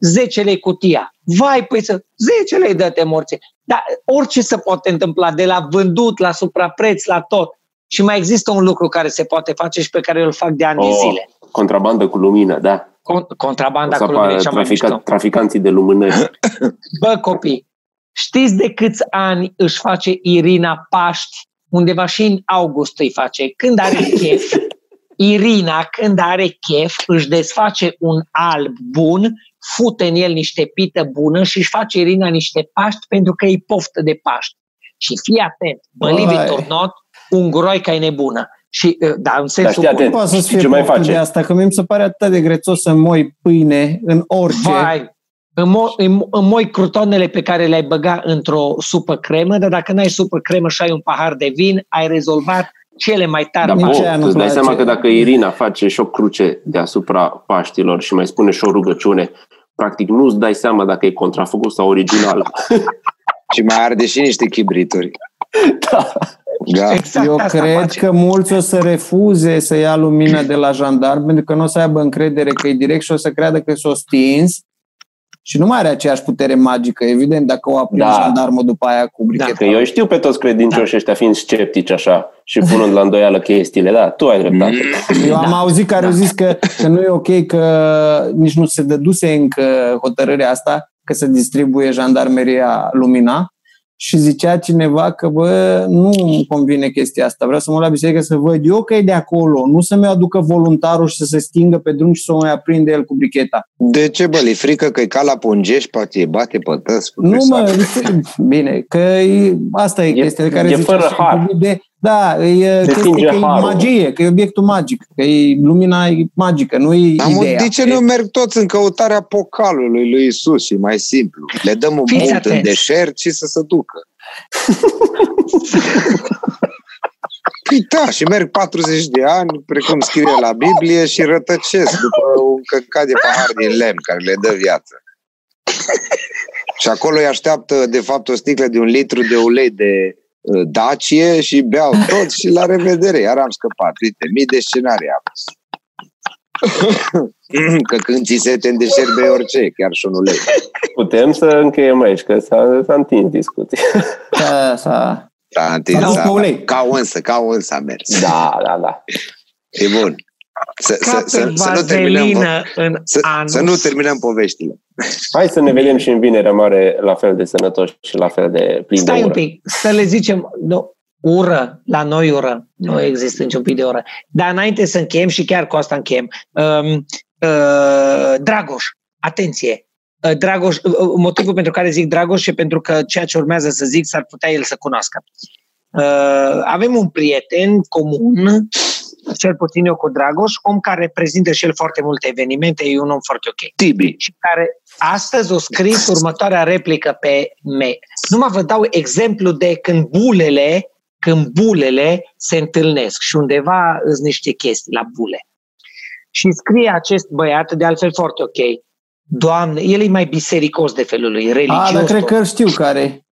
10 lei cutia. Vai, păi să... 10 lei dă-te morție. Dar orice se poate întâmpla, de la vândut, la suprapreț, la tot. Și mai există un lucru care se poate face și pe care îl fac de ani de zile. Contrabandă cu lumină, da contrabanda cu lumină cea mai trafica, Traficanții de luminări. Bă, copii, știți de câți ani își face Irina Paști? Undeva și în august îi face. Când are chef, Irina, când are chef, își desface un alb bun, fute în el niște pită bună și își face Irina niște paști pentru că e poftă de paști. Și fii atent, believe it or not, un groica e nebună. Și, uh, da, în sensul da, nu poate să fie ce mai face? de asta, că mi se pare atât de grețos să moi pâine în orice. Vai, moi, moi crutonele pe care le-ai băga într-o supă cremă, dar dacă n-ai supă cremă și ai un pahar de vin, ai rezolvat cele mai tare. Da, tu îți dai seama că dacă Irina face și o cruce deasupra Paștilor și mai spune și o rugăciune, practic nu-ți dai seama dacă e contrafăcut sau original. și mai arde și niște chibrituri. da. Da. Exact Eu cred face. că mulți o să refuze să ia lumină de la jandarm pentru că nu o să aibă încredere că e direct și o să creadă că s-o stins și nu mai are aceeași putere magică, evident, dacă o aprinde da. jandarmul după aia cu brichetă. Da. eu știu pe toți credincioși da. ăștia fiind sceptici așa și punând la îndoială chestiile, da, tu ai dreptate. Eu am da. auzit care da. au zis că, că nu e ok, că nici nu se dăduse încă hotărârea asta, că se distribuie jandarmeria lumina, și zicea cineva că, bă, nu îmi convine chestia asta, vreau să mă la biserică să văd eu că e de acolo, nu să-mi aducă voluntarul și să se stingă pe drum și să o mai aprinde el cu bricheta. De ce, bă, li frică că e ca la pungești, poate bate pe tăs? Nu, mă, bine, că e, asta e, e chestia de care e fără har. De, Da, e chestia stinge că e harul. magie, că e obiectul magic, că e lumina e magică, nu e Am ideea. de ce nu merg toți în căutarea pocalului lui Isus? E mai simplu. Le dăm un Fiți punct în atenți. deșert și să se ducă. Păi da, și merg 40 de ani, precum scrie la Biblie, și rătăcesc după un căcat de pahar din lemn care le dă viață. Și acolo îi așteaptă, de fapt, o sticlă de un litru de ulei de uh, Dacie și beau tot și la revedere. Iar am scăpat. Uite, mii de scenarii am. că când ți se te în deșert bei orice, chiar și un ulei. Putem să încheiem aici, că s-a, s-a întins discuția. Da, s-a... Da, întins, S-a dus da, pe ulei. ca o însă, ca o însă a mers. Da, da, da. E bun. Să, Ca să, pe să, să, nu terminăm, vazelină în să, anus. să nu terminăm poveștile. Hai să ne vedem și în vinerea mare la fel de sănătoși și la fel de plini de Stai un ură. pic, să le zicem, nu, ură, la noi ură, nu există niciun pic de ură. Dar înainte să încheiem și chiar cu asta încheiem, um, uh, Dragoș, atenție, uh, Dragoș, uh, uh, motivul pentru care zic Dragoș e pentru că ceea ce urmează să zic s-ar putea el să cunoască. Uh, avem un prieten comun, cel puțin eu cu Dragoș, om care reprezintă și el foarte multe evenimente, e un om foarte ok Tibi. și care astăzi o scris următoarea replică pe mail. Numai vă dau exemplu de când bulele, când bulele se întâlnesc și undeva îți niște chestii la bule. Și scrie acest băiat, de altfel foarte ok, Doamne, el e mai bisericos de felul lui, religios. A, dar cred tot, că îl știu care.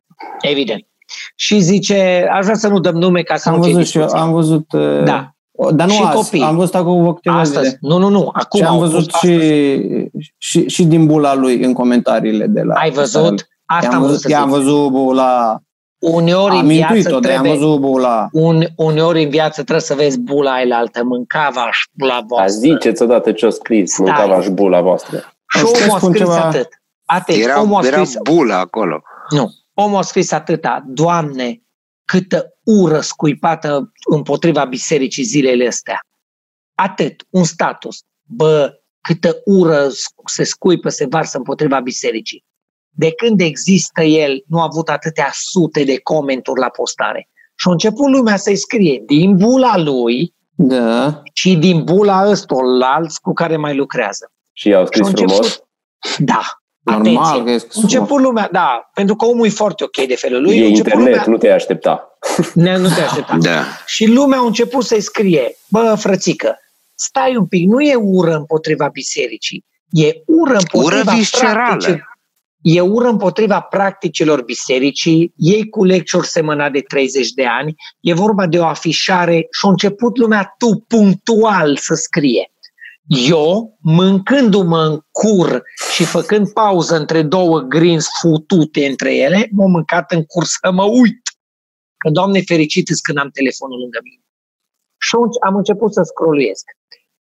Evident. Și zice, aș vrea să nu dăm nume ca să Am nu fie văzut și eu, discuție. am văzut... uh, Da. O- Dar nu Și azi, copii. am văzut acum câteva Astăzi. zile. Nu, nu, nu. Acum Și am au văzut pus și, astăzi. și, și din bula lui în comentariile de la... Ai văzut? Asta I-am am vrut văzut, să i-am zic. văzut bula... Uneori Am în intuit-o, viață dar am trebuie, văzut bula... un, uneori în viață trebuie să vezi bula aia la altă, mâncava și bula Dar voastră. ziceți odată ce-o scris, Stai. mâncava și bula voastră. Și Puteți omul a spun scris ceva? atât. Atent, Era, omul a era scris, bulă acolo. nu, omul a scris atâta, Doamne, câtă ură scuipată împotriva bisericii zilele astea. Atât, un status. Bă, câtă ură se scuipă, se varsă împotriva bisericii. De când există el, nu a avut atâtea sute de comenturi la postare. Și a început lumea să-i scrie din bula lui Da. și din bula ăstor alți cu care mai lucrează. Și au scris Și au început- frumos. Da, Normal atenție. că e A început lumea, da, pentru că omul e foarte ok de felul lui. E a început internet, lumea, nu te aștepta. ne, nu te aștepta. Da. Și lumea a început să-i scrie, bă, frățică, stai un pic, nu e ură împotriva bisericii, e ură împotriva Ură viscerală. practicii- E ură împotriva practicilor bisericii, ei cu lecciuri semăna de 30 de ani, e vorba de o afișare și a început lumea tu punctual să scrie. Eu, mâncându-mă în cur și făcând pauză între două greens futute între ele, m-am mâncat în cur să mă uit. Că, Doamne fericit, când am telefonul lângă mine. Și atunci am început să scroluiesc.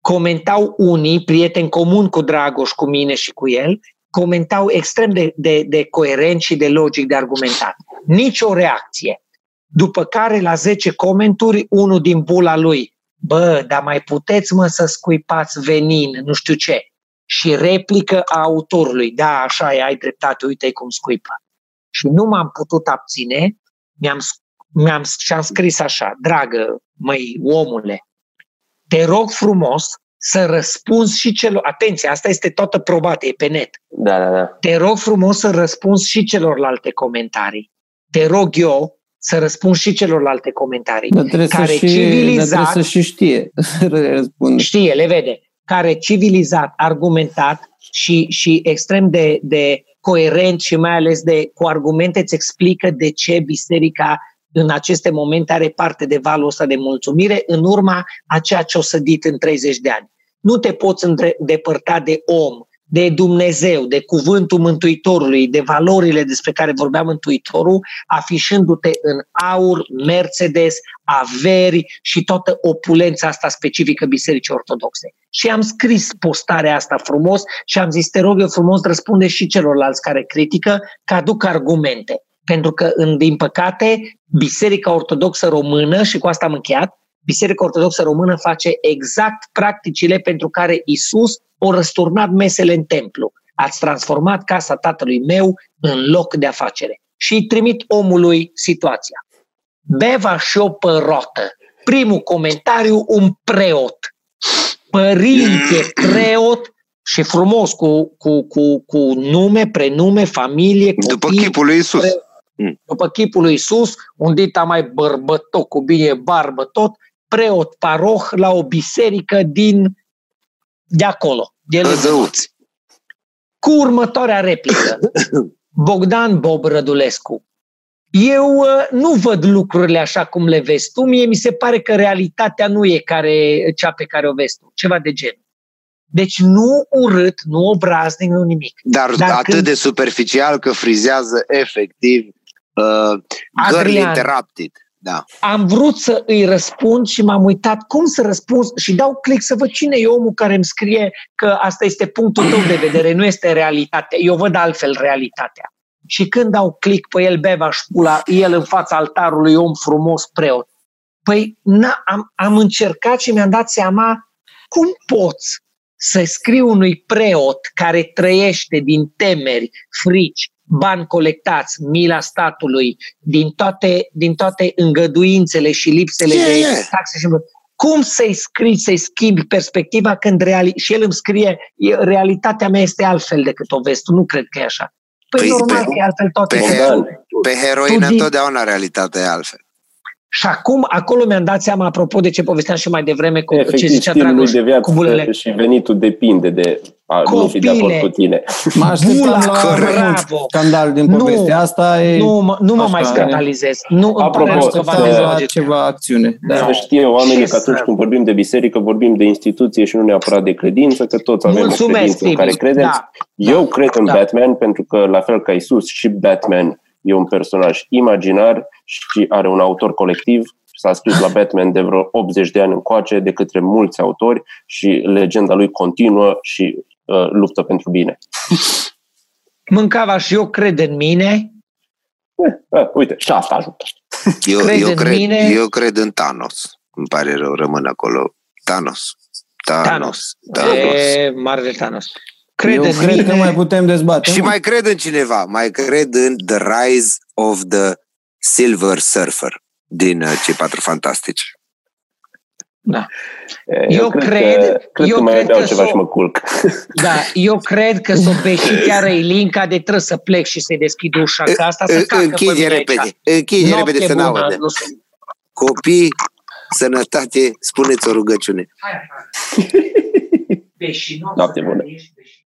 Comentau unii, prieteni comun cu Dragoș, cu mine și cu el, comentau extrem de, de, de coerent și de logic de argumentat. Nici o reacție. După care, la 10 comenturi, unul din bula lui, bă, dar mai puteți mă să scuipați venin, nu știu ce. Și replică a autorului, da, așa e, ai dreptate, uite cum scuipă. Și nu m-am putut abține, mi-am, mi-am, și-am scris așa, dragă, măi, omule, te rog frumos să răspunzi și celor, atenție, asta este toată probată, e pe net, Da, da, da. te rog frumos să răspunzi și celorlalte comentarii. Te rog eu să răspund și celorlalte comentarii. Dar trebuie, Care să și, dar civilizat- trebuie să și știe să răspundă. Știe, le vede. Care civilizat, argumentat și, și extrem de, de coerent și mai ales de cu argumente îți explică de ce biserica în aceste momente are parte de valul ăsta de mulțumire în urma a ceea ce o sădit în 30 de ani. Nu te poți îndepărta de om, de Dumnezeu, de cuvântul Mântuitorului, de valorile despre care vorbea Mântuitorul, afișându-te în aur, Mercedes, averi și toată opulența asta specifică Bisericii Ortodoxe. Și am scris postarea asta frumos și am zis, te rog eu frumos, răspunde și celorlalți care critică, că aduc argumente. Pentru că, în, din păcate, Biserica Ortodoxă Română, și cu asta am încheiat, Biserica Ortodoxă Română face exact practicile pentru care Isus o răsturnat mesele în templu. Ați transformat casa tatălui meu în loc de afacere. Și îi trimit omului situația. Beva și o părotă. Primul comentariu, un preot. Părinte, preot și frumos, cu, cu, cu, cu nume, prenume, familie, copii. După chipul lui Isus. Pre- după chipul lui Isus, un dita mai bărbătot, cu bine barbă tot, preot paroh la o biserică din de acolo. De lângă.Ăzăuți. cu următoarea replică. Bogdan Bob Rădulescu. Eu uh, nu văd lucrurile așa cum le vezi tu. Mie mi se pare că realitatea nu e care, cea pe care o vezi tu. Ceva de genul. Deci nu urât, nu obraznic, nu nimic. Dar, Dar atât când- de superficial că frizează efectiv uh, girl Adrian. interrupted. Da. Am vrut să îi răspund și m-am uitat cum să răspund și dau click să văd cine e omul care îmi scrie că asta este punctul tău de vedere, nu este realitatea. Eu văd altfel realitatea. Și când dau click pe el, beva și șpula, el în fața altarului, om frumos, preot. Păi na, am, am încercat și mi-am dat seama cum poți să scriu unui preot care trăiește din temeri, frici, bani colectați, mila statului, din toate, din toate îngăduințele și lipsele Yeah, de yeah. taxe și cum să-i scriți, să-i schimbi perspectiva când reali- și el îmi scrie e, realitatea mea este altfel decât o vezi tu, nu cred că e așa. Păi, Păi, normal pe- că e altfel toate. pe sunt. Bogdan, Pe heroină Tu din- întotdeauna realitatea e altfel. Și acum, acolo mi-am dat seama, apropo de ce povesteam și mai devreme, cu ce Efectiv, zicea stilul lui Dragoș, de viață cu bulele. și venitul depinde de a nu fi de acord Copile. cu tine. Mă așteptam Bula, la corect. mai mult bravo. scandal din Nu. povestea asta. E, Nu, mă, nu mă mai Așa, scandalizez. Nu, îmi Apropo, pare rău că v-am să- la dezamăgit. ceva acțiune. Da. Să știe oamenii Ce că atunci să- când vorbim de biserică, vorbim de instituție și nu neapărat de credință, că toți avem Mulțumesc, o credință în Tibi. care credem. Da. Eu cred în Da. Batman pentru că, la fel ca Isus, și Batman e un personaj imaginar și are un autor colectiv. S-a scris la Batman de vreo 80 de ani încoace de către mulți autori și legenda lui continuă și uh, luptă pentru bine. Mâncava și eu cred în mine. Uh, uite, și asta ajută. Eu, Cred eu, în cred, mine. eu cred în Thanos. Îmi pare rău, rămân acolo. Thanos. Thanos. Thanos. Thanos. E Marvel Thanos. Cred Eu în cred mine. că mai putem dezbate. Și mai cred în cineva. Mai cred în The Rise of the Silver Surfer din uh, cei patru fantastici. Da. E, Eu cred, cred- că, cred eu că mai cred beau că ceva s-o- și mă culc. Da, eu cred că s-o beșit chiar Eilinca de trebuie să plec și să-i deschid ușa, că asta să cacă pe Închide mine aici. repede. Închide Noapte repede să bună, n-audă. nu sunt- Copii, sănătate, spuneți o rugăciune. Beșinos, Noapte bună. ești beșinos.